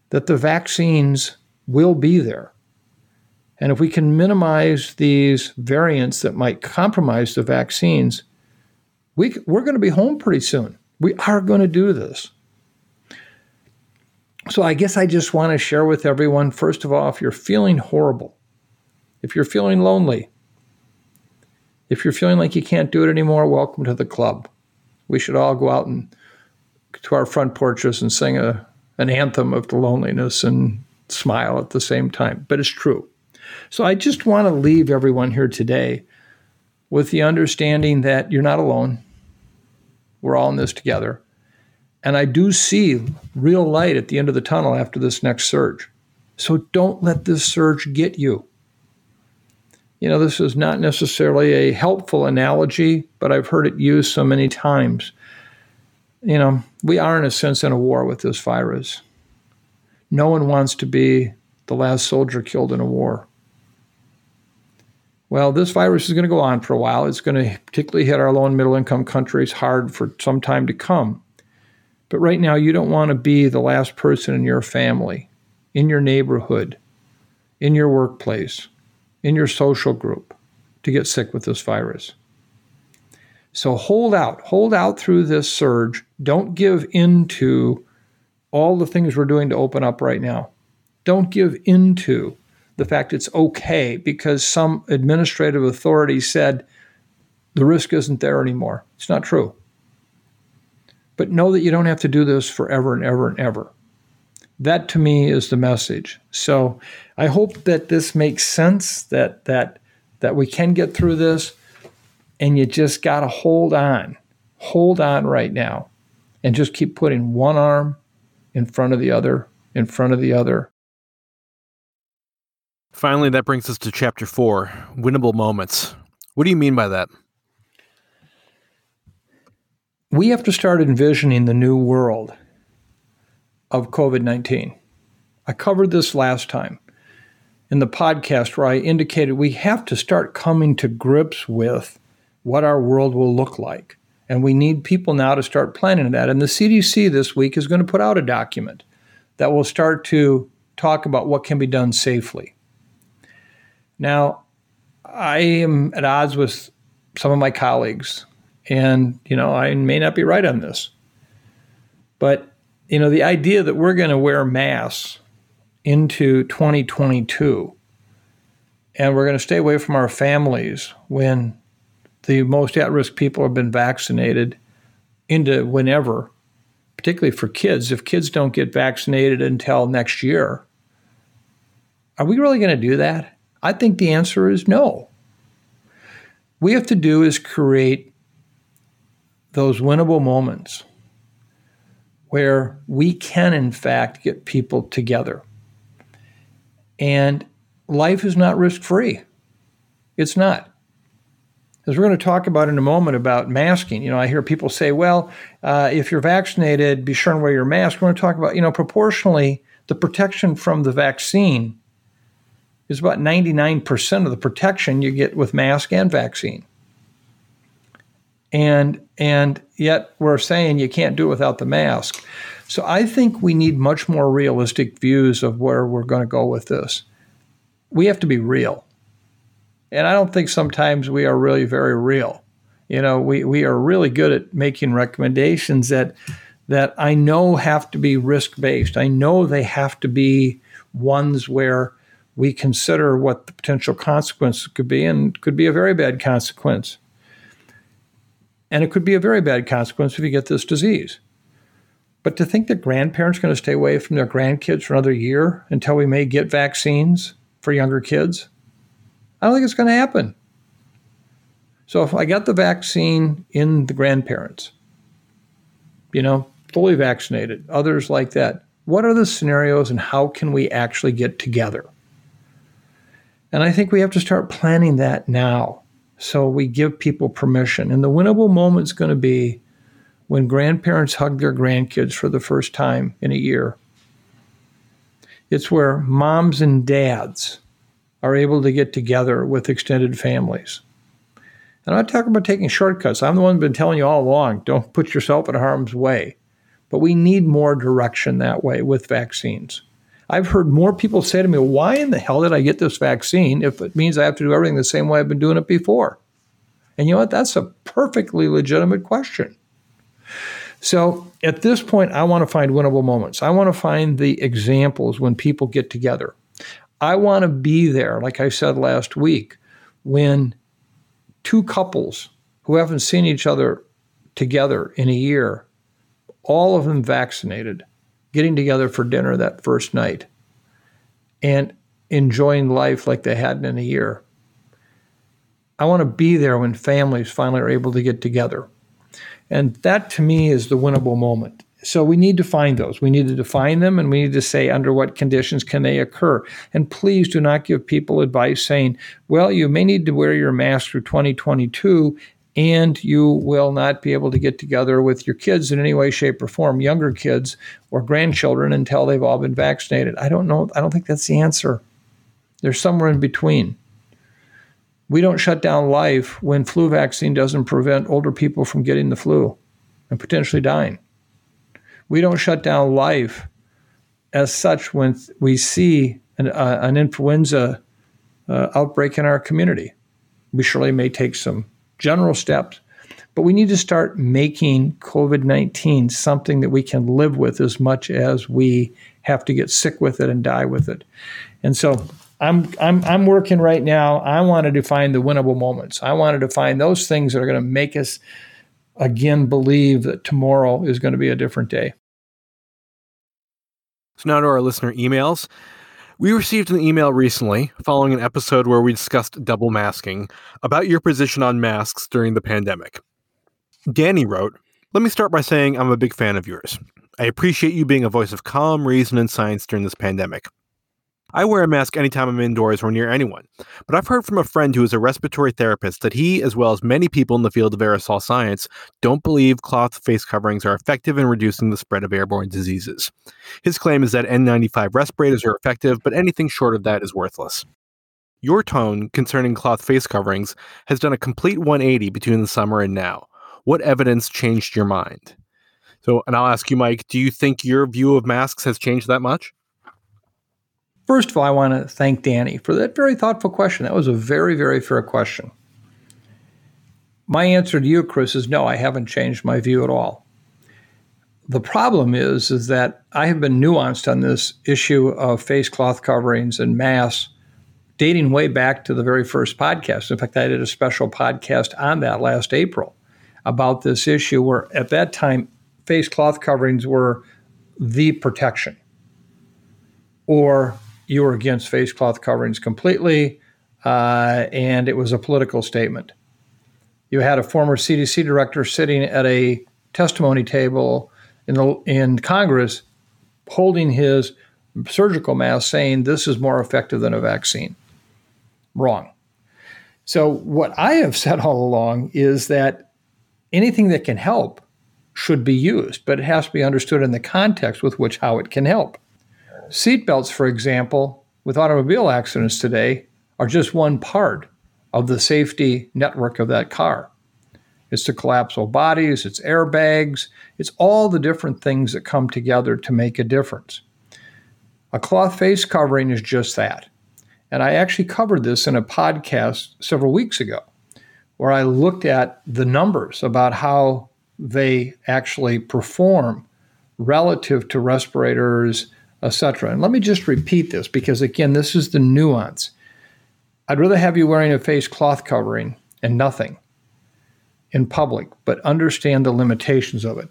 that the vaccines will be there. And if we can minimize these variants that might compromise the vaccines, we, we're going to be home pretty soon. We are going to do this. So I guess I just want to share with everyone first of all, if you're feeling horrible, if you're feeling lonely, if you're feeling like you can't do it anymore, welcome to the club. We should all go out and to our front porches and sing a, an anthem of the loneliness and smile at the same time. But it's true. So I just want to leave everyone here today with the understanding that you're not alone. We're all in this together. And I do see real light at the end of the tunnel after this next surge. So don't let this surge get you. You know, this is not necessarily a helpful analogy, but I've heard it used so many times. You know, we are, in a sense, in a war with this virus. No one wants to be the last soldier killed in a war. Well, this virus is going to go on for a while. It's going to particularly hit our low and middle income countries hard for some time to come. But right now, you don't want to be the last person in your family, in your neighborhood, in your workplace, in your social group to get sick with this virus. So hold out, hold out through this surge. Don't give in to all the things we're doing to open up right now. Don't give in to the fact it's okay because some administrative authority said the risk isn't there anymore. It's not true. But know that you don't have to do this forever and ever and ever. That to me is the message. So I hope that this makes sense that that that we can get through this and you just got to hold on. Hold on right now and just keep putting one arm in front of the other, in front of the other. Finally, that brings us to chapter 4, winnable moments. What do you mean by that? We have to start envisioning the new world of COVID 19. I covered this last time. in the podcast where I indicated we have to start coming to grips with what our world will look like. And we need people now to start planning that. And the CDC this week is going to put out a document that will start to talk about what can be done safely. Now, I am at odds with some of my colleagues, and you know, I may not be right on this. But you know, the idea that we're going to wear masks into 2022 and we're going to stay away from our families when the most at risk people have been vaccinated into whenever, particularly for kids. If kids don't get vaccinated until next year, are we really going to do that? I think the answer is no. We have to do is create those winnable moments where we can, in fact, get people together. And life is not risk free. It's not. As we're going to talk about in a moment about masking, you know, I hear people say, well, uh, if you're vaccinated, be sure and wear your mask. We're going to talk about, you know, proportionally, the protection from the vaccine is about 99% of the protection you get with mask and vaccine. And and yet we're saying you can't do it without the mask. So I think we need much more realistic views of where we're going to go with this. We have to be real. And I don't think sometimes we are really very real. You know, we, we are really good at making recommendations that that I know have to be risk based. I know they have to be ones where we consider what the potential consequences could be, and could be a very bad consequence. And it could be a very bad consequence if you get this disease. But to think that grandparents are going to stay away from their grandkids for another year until we may get vaccines for younger kids, I don't think it's going to happen. So if I got the vaccine in the grandparents, you know, fully vaccinated, others like that, what are the scenarios and how can we actually get together? And I think we have to start planning that now. So we give people permission. And the winnable moment is going to be when grandparents hug their grandkids for the first time in a year. It's where moms and dads are able to get together with extended families. And I'm not talking about taking shortcuts. I'm the one who's been telling you all along don't put yourself in harm's way. But we need more direction that way with vaccines. I've heard more people say to me, Why in the hell did I get this vaccine if it means I have to do everything the same way I've been doing it before? And you know what? That's a perfectly legitimate question. So at this point, I want to find winnable moments. I want to find the examples when people get together. I want to be there, like I said last week, when two couples who haven't seen each other together in a year, all of them vaccinated, getting together for dinner that first night and enjoying life like they hadn't in a year. I want to be there when families finally are able to get together. And that to me is the winnable moment. So we need to find those. We need to define them and we need to say under what conditions can they occur. And please do not give people advice saying, well, you may need to wear your mask through 2022 and you will not be able to get together with your kids in any way, shape, or form, younger kids or grandchildren, until they've all been vaccinated. I don't know. I don't think that's the answer. There's somewhere in between. We don't shut down life when flu vaccine doesn't prevent older people from getting the flu and potentially dying. We don't shut down life as such when we see an, uh, an influenza uh, outbreak in our community. We surely may take some general steps. But we need to start making COVID 19 something that we can live with as much as we have to get sick with it and die with it. And so I'm, I'm, I'm working right now. I wanted to find the winnable moments. I wanted to find those things that are going to make us again believe that tomorrow is going to be a different day. So now to our listener emails. We received an email recently following an episode where we discussed double masking about your position on masks during the pandemic. Danny wrote, Let me start by saying I'm a big fan of yours. I appreciate you being a voice of calm reason and science during this pandemic. I wear a mask anytime I'm indoors or near anyone, but I've heard from a friend who is a respiratory therapist that he, as well as many people in the field of aerosol science, don't believe cloth face coverings are effective in reducing the spread of airborne diseases. His claim is that N95 respirators are effective, but anything short of that is worthless. Your tone concerning cloth face coverings has done a complete 180 between the summer and now. What evidence changed your mind? So, and I'll ask you, Mike, do you think your view of masks has changed that much? First of all, I want to thank Danny for that very thoughtful question. That was a very, very fair question. My answer to you, Chris, is no, I haven't changed my view at all. The problem is, is that I have been nuanced on this issue of face cloth coverings and masks dating way back to the very first podcast. In fact, I did a special podcast on that last April about this issue where at that time face cloth coverings were the protection or you were against face cloth coverings completely, uh, and it was a political statement. You had a former CDC director sitting at a testimony table in, the, in Congress holding his surgical mask saying this is more effective than a vaccine. Wrong. So, what I have <laughs> said all along is that anything that can help should be used, but it has to be understood in the context with which how it can help. Seatbelts, for example, with automobile accidents today, are just one part of the safety network of that car. It's the collapsible bodies, it's airbags, it's all the different things that come together to make a difference. A cloth face covering is just that. And I actually covered this in a podcast several weeks ago where I looked at the numbers about how they actually perform relative to respirators etc. And let me just repeat this because, again, this is the nuance. I'd rather have you wearing a face cloth covering and nothing in public, but understand the limitations of it.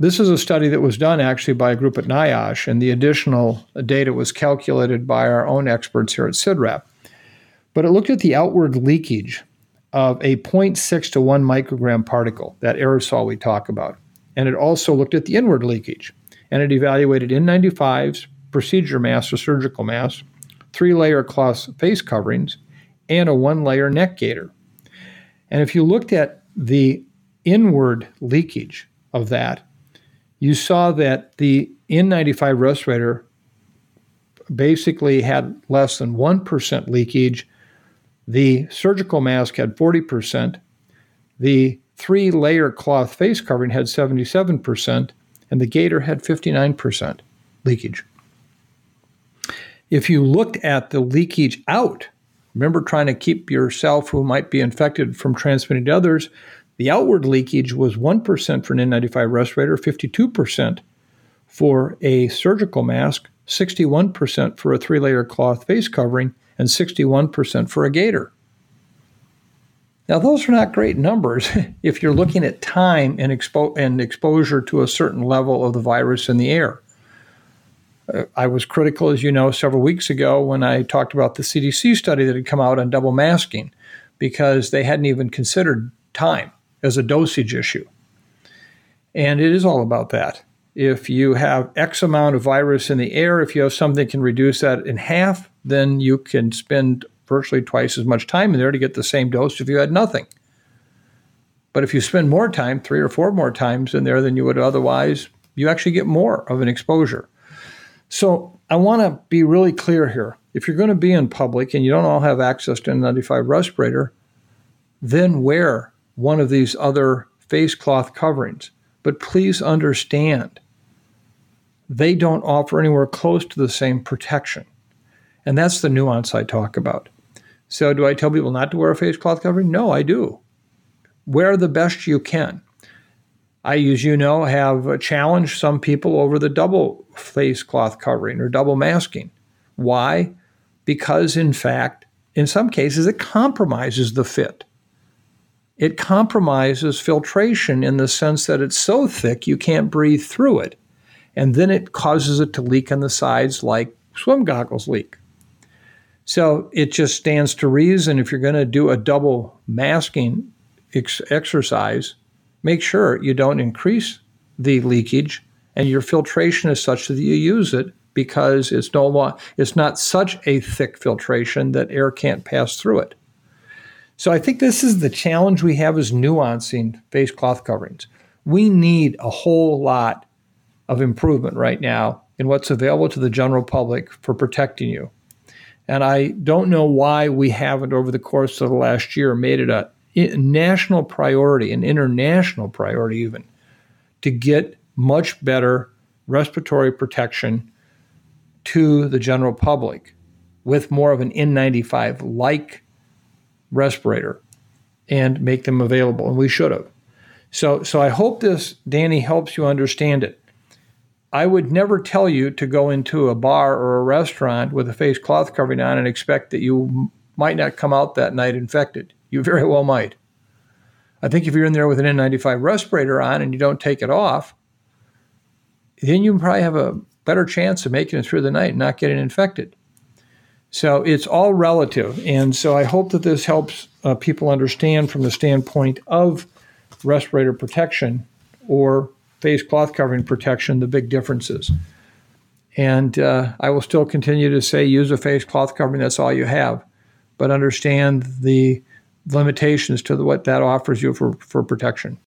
This is a study that was done actually by a group at NIOSH, and the additional data was calculated by our own experts here at CIDRAP. But it looked at the outward leakage of a 0.6 to 1 microgram particle, that aerosol we talk about. And it also looked at the inward leakage and it evaluated N95s, procedure masks or surgical masks, three layer cloth face coverings, and a one layer neck gaiter. And if you looked at the inward leakage of that, you saw that the N95 respirator basically had less than 1% leakage. The surgical mask had 40%. The three layer cloth face covering had 77%, and the gaiter had 59% leakage. If you looked at the leakage out, remember trying to keep yourself who might be infected from transmitting to others, the outward leakage was 1% for an N95 respirator, 52% for a surgical mask, 61% for a three layer cloth face covering, and 61% for a gaiter. Now, those are not great numbers <laughs> if you're looking at time and, expo- and exposure to a certain level of the virus in the air. Uh, I was critical, as you know, several weeks ago when I talked about the CDC study that had come out on double masking because they hadn't even considered time as a dosage issue. And it is all about that. If you have X amount of virus in the air, if you have something that can reduce that in half, then you can spend virtually twice as much time in there to get the same dose if you had nothing. But if you spend more time, three or four more times in there than you would otherwise, you actually get more of an exposure. So I want to be really clear here. If you're going to be in public and you don't all have access to an N95 respirator, then wear one of these other face cloth coverings. But please understand, they don't offer anywhere close to the same protection. And that's the nuance I talk about. So, do I tell people not to wear a face cloth covering? No, I do. Wear the best you can. I, as you know, have challenged some people over the double face cloth covering or double masking. Why? Because, in fact, in some cases, it compromises the fit. It compromises filtration in the sense that it's so thick you can't breathe through it. And then it causes it to leak on the sides like swim goggles leak. So it just stands to reason if you're going to do a double masking ex- exercise, make sure you don't increase the leakage and your filtration is such that you use it because it's no it's not such a thick filtration that air can't pass through it. So I think this is the challenge we have is nuancing face cloth coverings. We need a whole lot of improvement right now in what's available to the general public for protecting you. And I don't know why we haven't, over the course of the last year, made it a national priority, an international priority even, to get much better respiratory protection to the general public with more of an N95 like respirator and make them available. And we should have. So, so I hope this, Danny, helps you understand it. I would never tell you to go into a bar or a restaurant with a face cloth covering on and expect that you might not come out that night infected. You very well might. I think if you're in there with an N95 respirator on and you don't take it off, then you probably have a better chance of making it through the night and not getting infected. So it's all relative. And so I hope that this helps uh, people understand from the standpoint of respirator protection or face cloth covering protection the big differences. And uh, I will still continue to say use a face cloth covering, that's all you have. But understand the limitations to the, what that offers you for, for protection.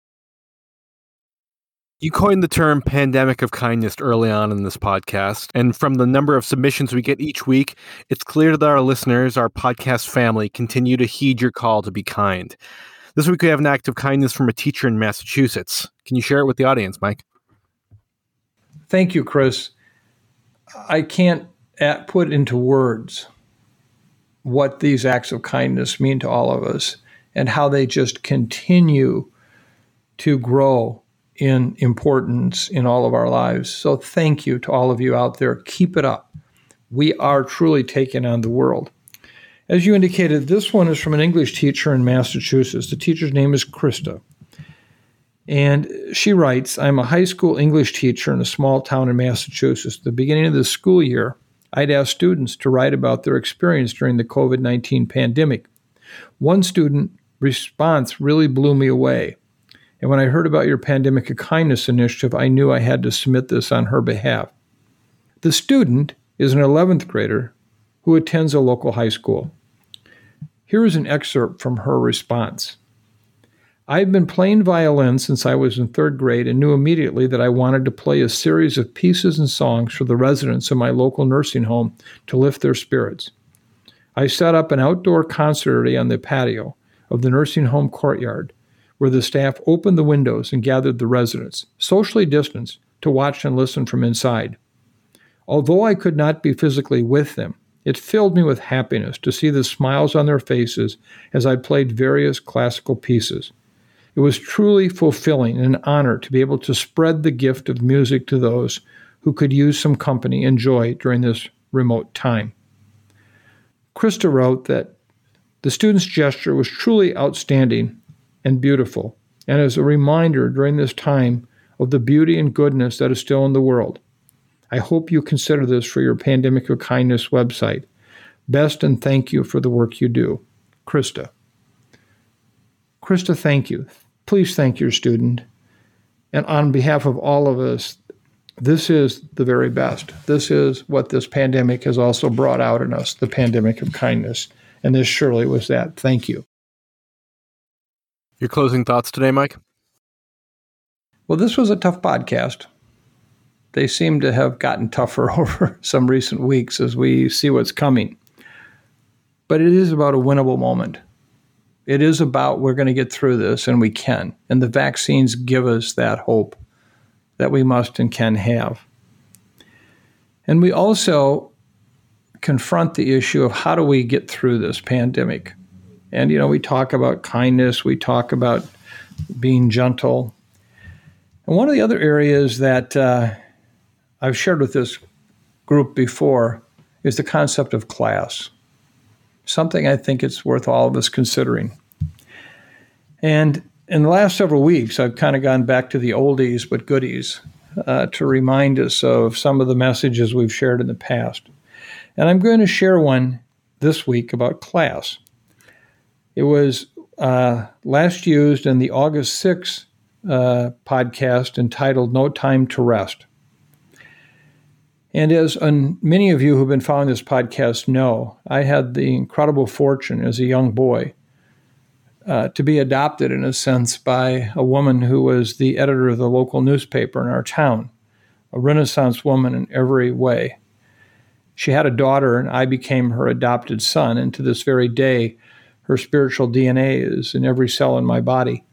You coined the term pandemic of kindness early on in this podcast. And from the number of submissions we get each week, it's clear that our listeners, our podcast family, continue to heed your call to be kind. This week we have an act of kindness from a teacher in Massachusetts. Can you share it with the audience, Mike? Thank you, Chris. I can't put into words what these acts of kindness mean to all of us and how they just continue to grow in importance in all of our lives. So thank you to all of you out there. Keep it up. We are truly taking on the world. As you indicated, this one is from an English teacher in Massachusetts. The teacher's name is Krista. And she writes I'm a high school English teacher in a small town in Massachusetts. At the beginning of the school year, I'd ask students to write about their experience during the COVID 19 pandemic. One student response really blew me away. And when I heard about your Pandemic of Kindness initiative, I knew I had to submit this on her behalf. The student is an 11th grader who attends a local high school. Here is an excerpt from her response. I've been playing violin since I was in third grade and knew immediately that I wanted to play a series of pieces and songs for the residents of my local nursing home to lift their spirits. I set up an outdoor concert on the patio of the nursing home courtyard where the staff opened the windows and gathered the residents, socially distanced, to watch and listen from inside. Although I could not be physically with them, it filled me with happiness to see the smiles on their faces as I played various classical pieces. It was truly fulfilling and an honor to be able to spread the gift of music to those who could use some company and joy during this remote time. Krista wrote that the student's gesture was truly outstanding and beautiful, and as a reminder during this time of the beauty and goodness that is still in the world. I hope you consider this for your Pandemic of Kindness website. Best and thank you for the work you do. Krista. Krista, thank you. Please thank your student. And on behalf of all of us, this is the very best. This is what this pandemic has also brought out in us the pandemic of kindness. And this surely was that. Thank you. Your closing thoughts today, Mike? Well, this was a tough podcast. They seem to have gotten tougher <laughs> over some recent weeks as we see what's coming. But it is about a winnable moment. It is about we're going to get through this and we can. And the vaccines give us that hope that we must and can have. And we also confront the issue of how do we get through this pandemic? And, you know, we talk about kindness, we talk about being gentle. And one of the other areas that uh, I've shared with this group before is the concept of class, something I think it's worth all of us considering. And in the last several weeks, I've kind of gone back to the oldies but goodies uh, to remind us of some of the messages we've shared in the past. And I'm going to share one this week about class. It was uh, last used in the August 6th uh, podcast entitled No Time to Rest. And as many of you who've been following this podcast know, I had the incredible fortune as a young boy uh, to be adopted, in a sense, by a woman who was the editor of the local newspaper in our town, a Renaissance woman in every way. She had a daughter, and I became her adopted son. And to this very day, her spiritual DNA is in every cell in my body.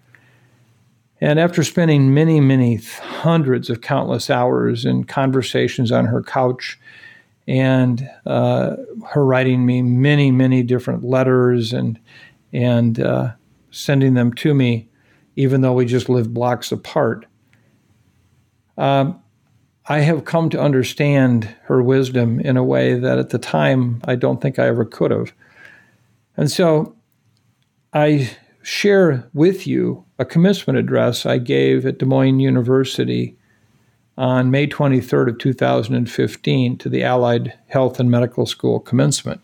And after spending many, many hundreds of countless hours in conversations on her couch, and uh, her writing me many, many different letters and and uh, sending them to me, even though we just live blocks apart. Um, I have come to understand her wisdom in a way that at the time I don't think I ever could have. And so I share with you a commencement address I gave at Des Moines University on May 23rd of 2015 to the Allied Health and Medical School commencement.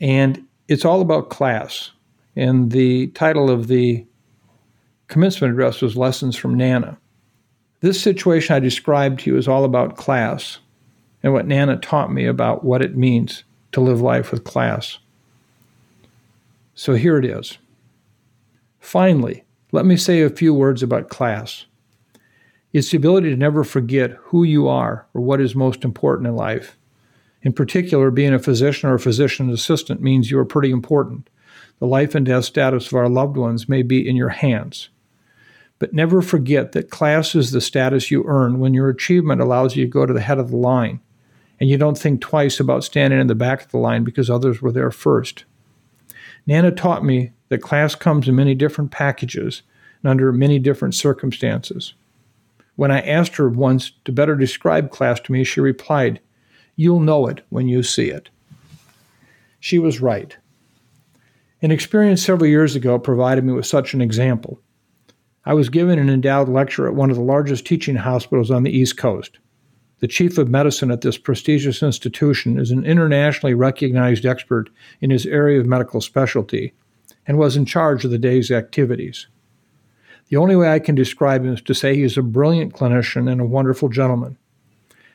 And it's all about class. And the title of the commencement address was Lessons from Nana. This situation I described to you is all about class and what Nana taught me about what it means to live life with class. So here it is. Finally, let me say a few words about class. It's the ability to never forget who you are or what is most important in life. In particular, being a physician or a physician assistant means you are pretty important. The life and death status of our loved ones may be in your hands. But never forget that class is the status you earn when your achievement allows you to go to the head of the line, and you don't think twice about standing in the back of the line because others were there first. Nana taught me that class comes in many different packages and under many different circumstances. When I asked her once to better describe class to me, she replied, You'll know it when you see it. She was right. An experience several years ago provided me with such an example. I was given an endowed lecture at one of the largest teaching hospitals on the East Coast. The chief of medicine at this prestigious institution is an internationally recognized expert in his area of medical specialty and was in charge of the day's activities. The only way I can describe him is to say he is a brilliant clinician and a wonderful gentleman.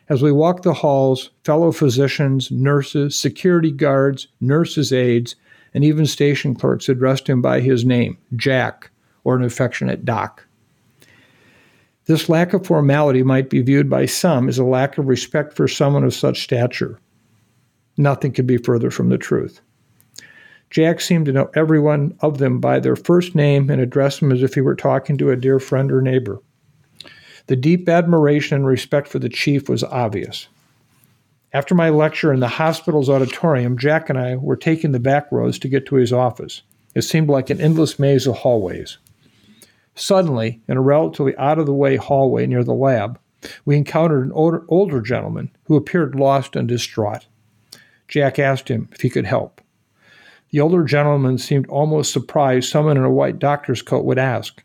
As we walked the halls, fellow physicians, nurses, security guards, nurses' aides, and even station clerks addressed him by his name, Jack, or an affectionate Doc. This lack of formality might be viewed by some as a lack of respect for someone of such stature. Nothing could be further from the truth. Jack seemed to know every one of them by their first name and addressed them as if he were talking to a dear friend or neighbor. The deep admiration and respect for the chief was obvious. After my lecture in the hospital's auditorium, Jack and I were taking the back roads to get to his office. It seemed like an endless maze of hallways. Suddenly, in a relatively out of the way hallway near the lab, we encountered an older, older gentleman who appeared lost and distraught. Jack asked him if he could help. The older gentleman seemed almost surprised someone in a white doctor's coat would ask.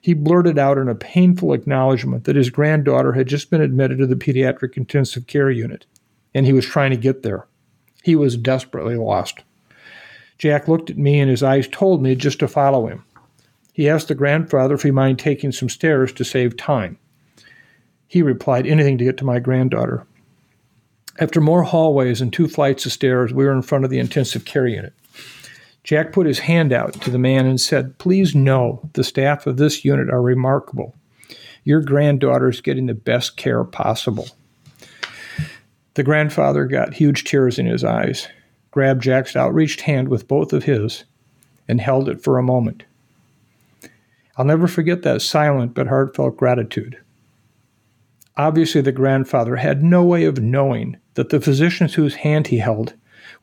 He blurted out in a painful acknowledgement that his granddaughter had just been admitted to the pediatric intensive care unit, and he was trying to get there. He was desperately lost. Jack looked at me, and his eyes told me just to follow him. He asked the grandfather if he mind taking some stairs to save time. He replied, Anything to get to my granddaughter. After more hallways and two flights of stairs, we were in front of the intensive care unit. Jack put his hand out to the man and said, Please know the staff of this unit are remarkable. Your granddaughter is getting the best care possible. The grandfather got huge tears in his eyes, grabbed Jack's outreached hand with both of his, and held it for a moment. I'll never forget that silent but heartfelt gratitude. Obviously, the grandfather had no way of knowing that the physicians whose hand he held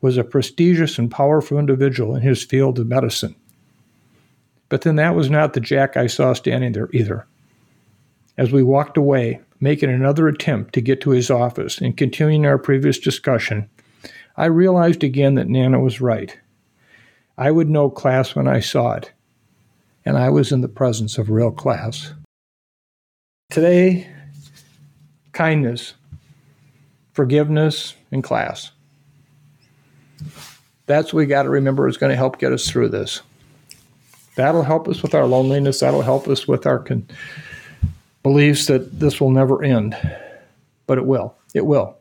was a prestigious and powerful individual in his field of medicine. But then that was not the Jack I saw standing there either. As we walked away, making another attempt to get to his office and continuing our previous discussion, I realized again that Nana was right. I would know class when I saw it, and I was in the presence of real class. Today, kindness, forgiveness, and class. That's what we got to remember is going to help get us through this. That'll help us with our loneliness. That'll help us with our con- beliefs that this will never end. But it will. It will.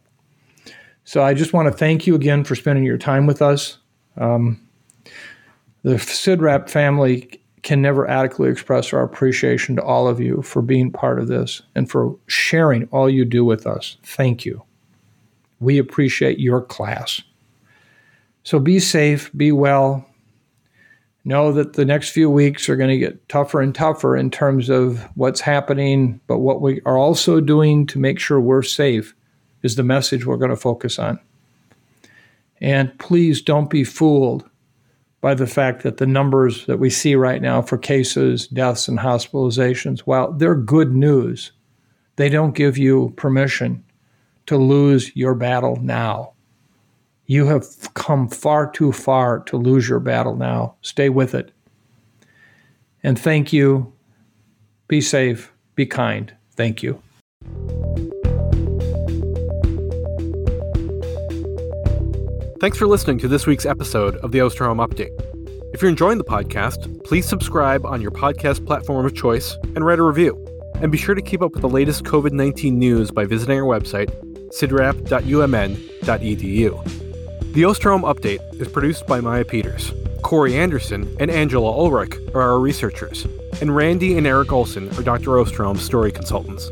So I just want to thank you again for spending your time with us. Um, the CIDRAP family can never adequately express our appreciation to all of you for being part of this and for sharing all you do with us. Thank you. We appreciate your class. So be safe, be well. Know that the next few weeks are going to get tougher and tougher in terms of what's happening, but what we are also doing to make sure we're safe is the message we're going to focus on. And please don't be fooled by the fact that the numbers that we see right now for cases, deaths, and hospitalizations, while they're good news, they don't give you permission to lose your battle now. You have come far too far to lose your battle now. Stay with it. And thank you. Be safe. Be kind. Thank you. Thanks for listening to this week's episode of the Osterholm Update. If you're enjoying the podcast, please subscribe on your podcast platform of choice and write a review. And be sure to keep up with the latest COVID 19 news by visiting our website, cidrap.umn.edu. The Osterholm Update is produced by Maya Peters. Corey Anderson and Angela Ulrich are our researchers, and Randy and Eric Olson are Dr. Osterholm's story consultants.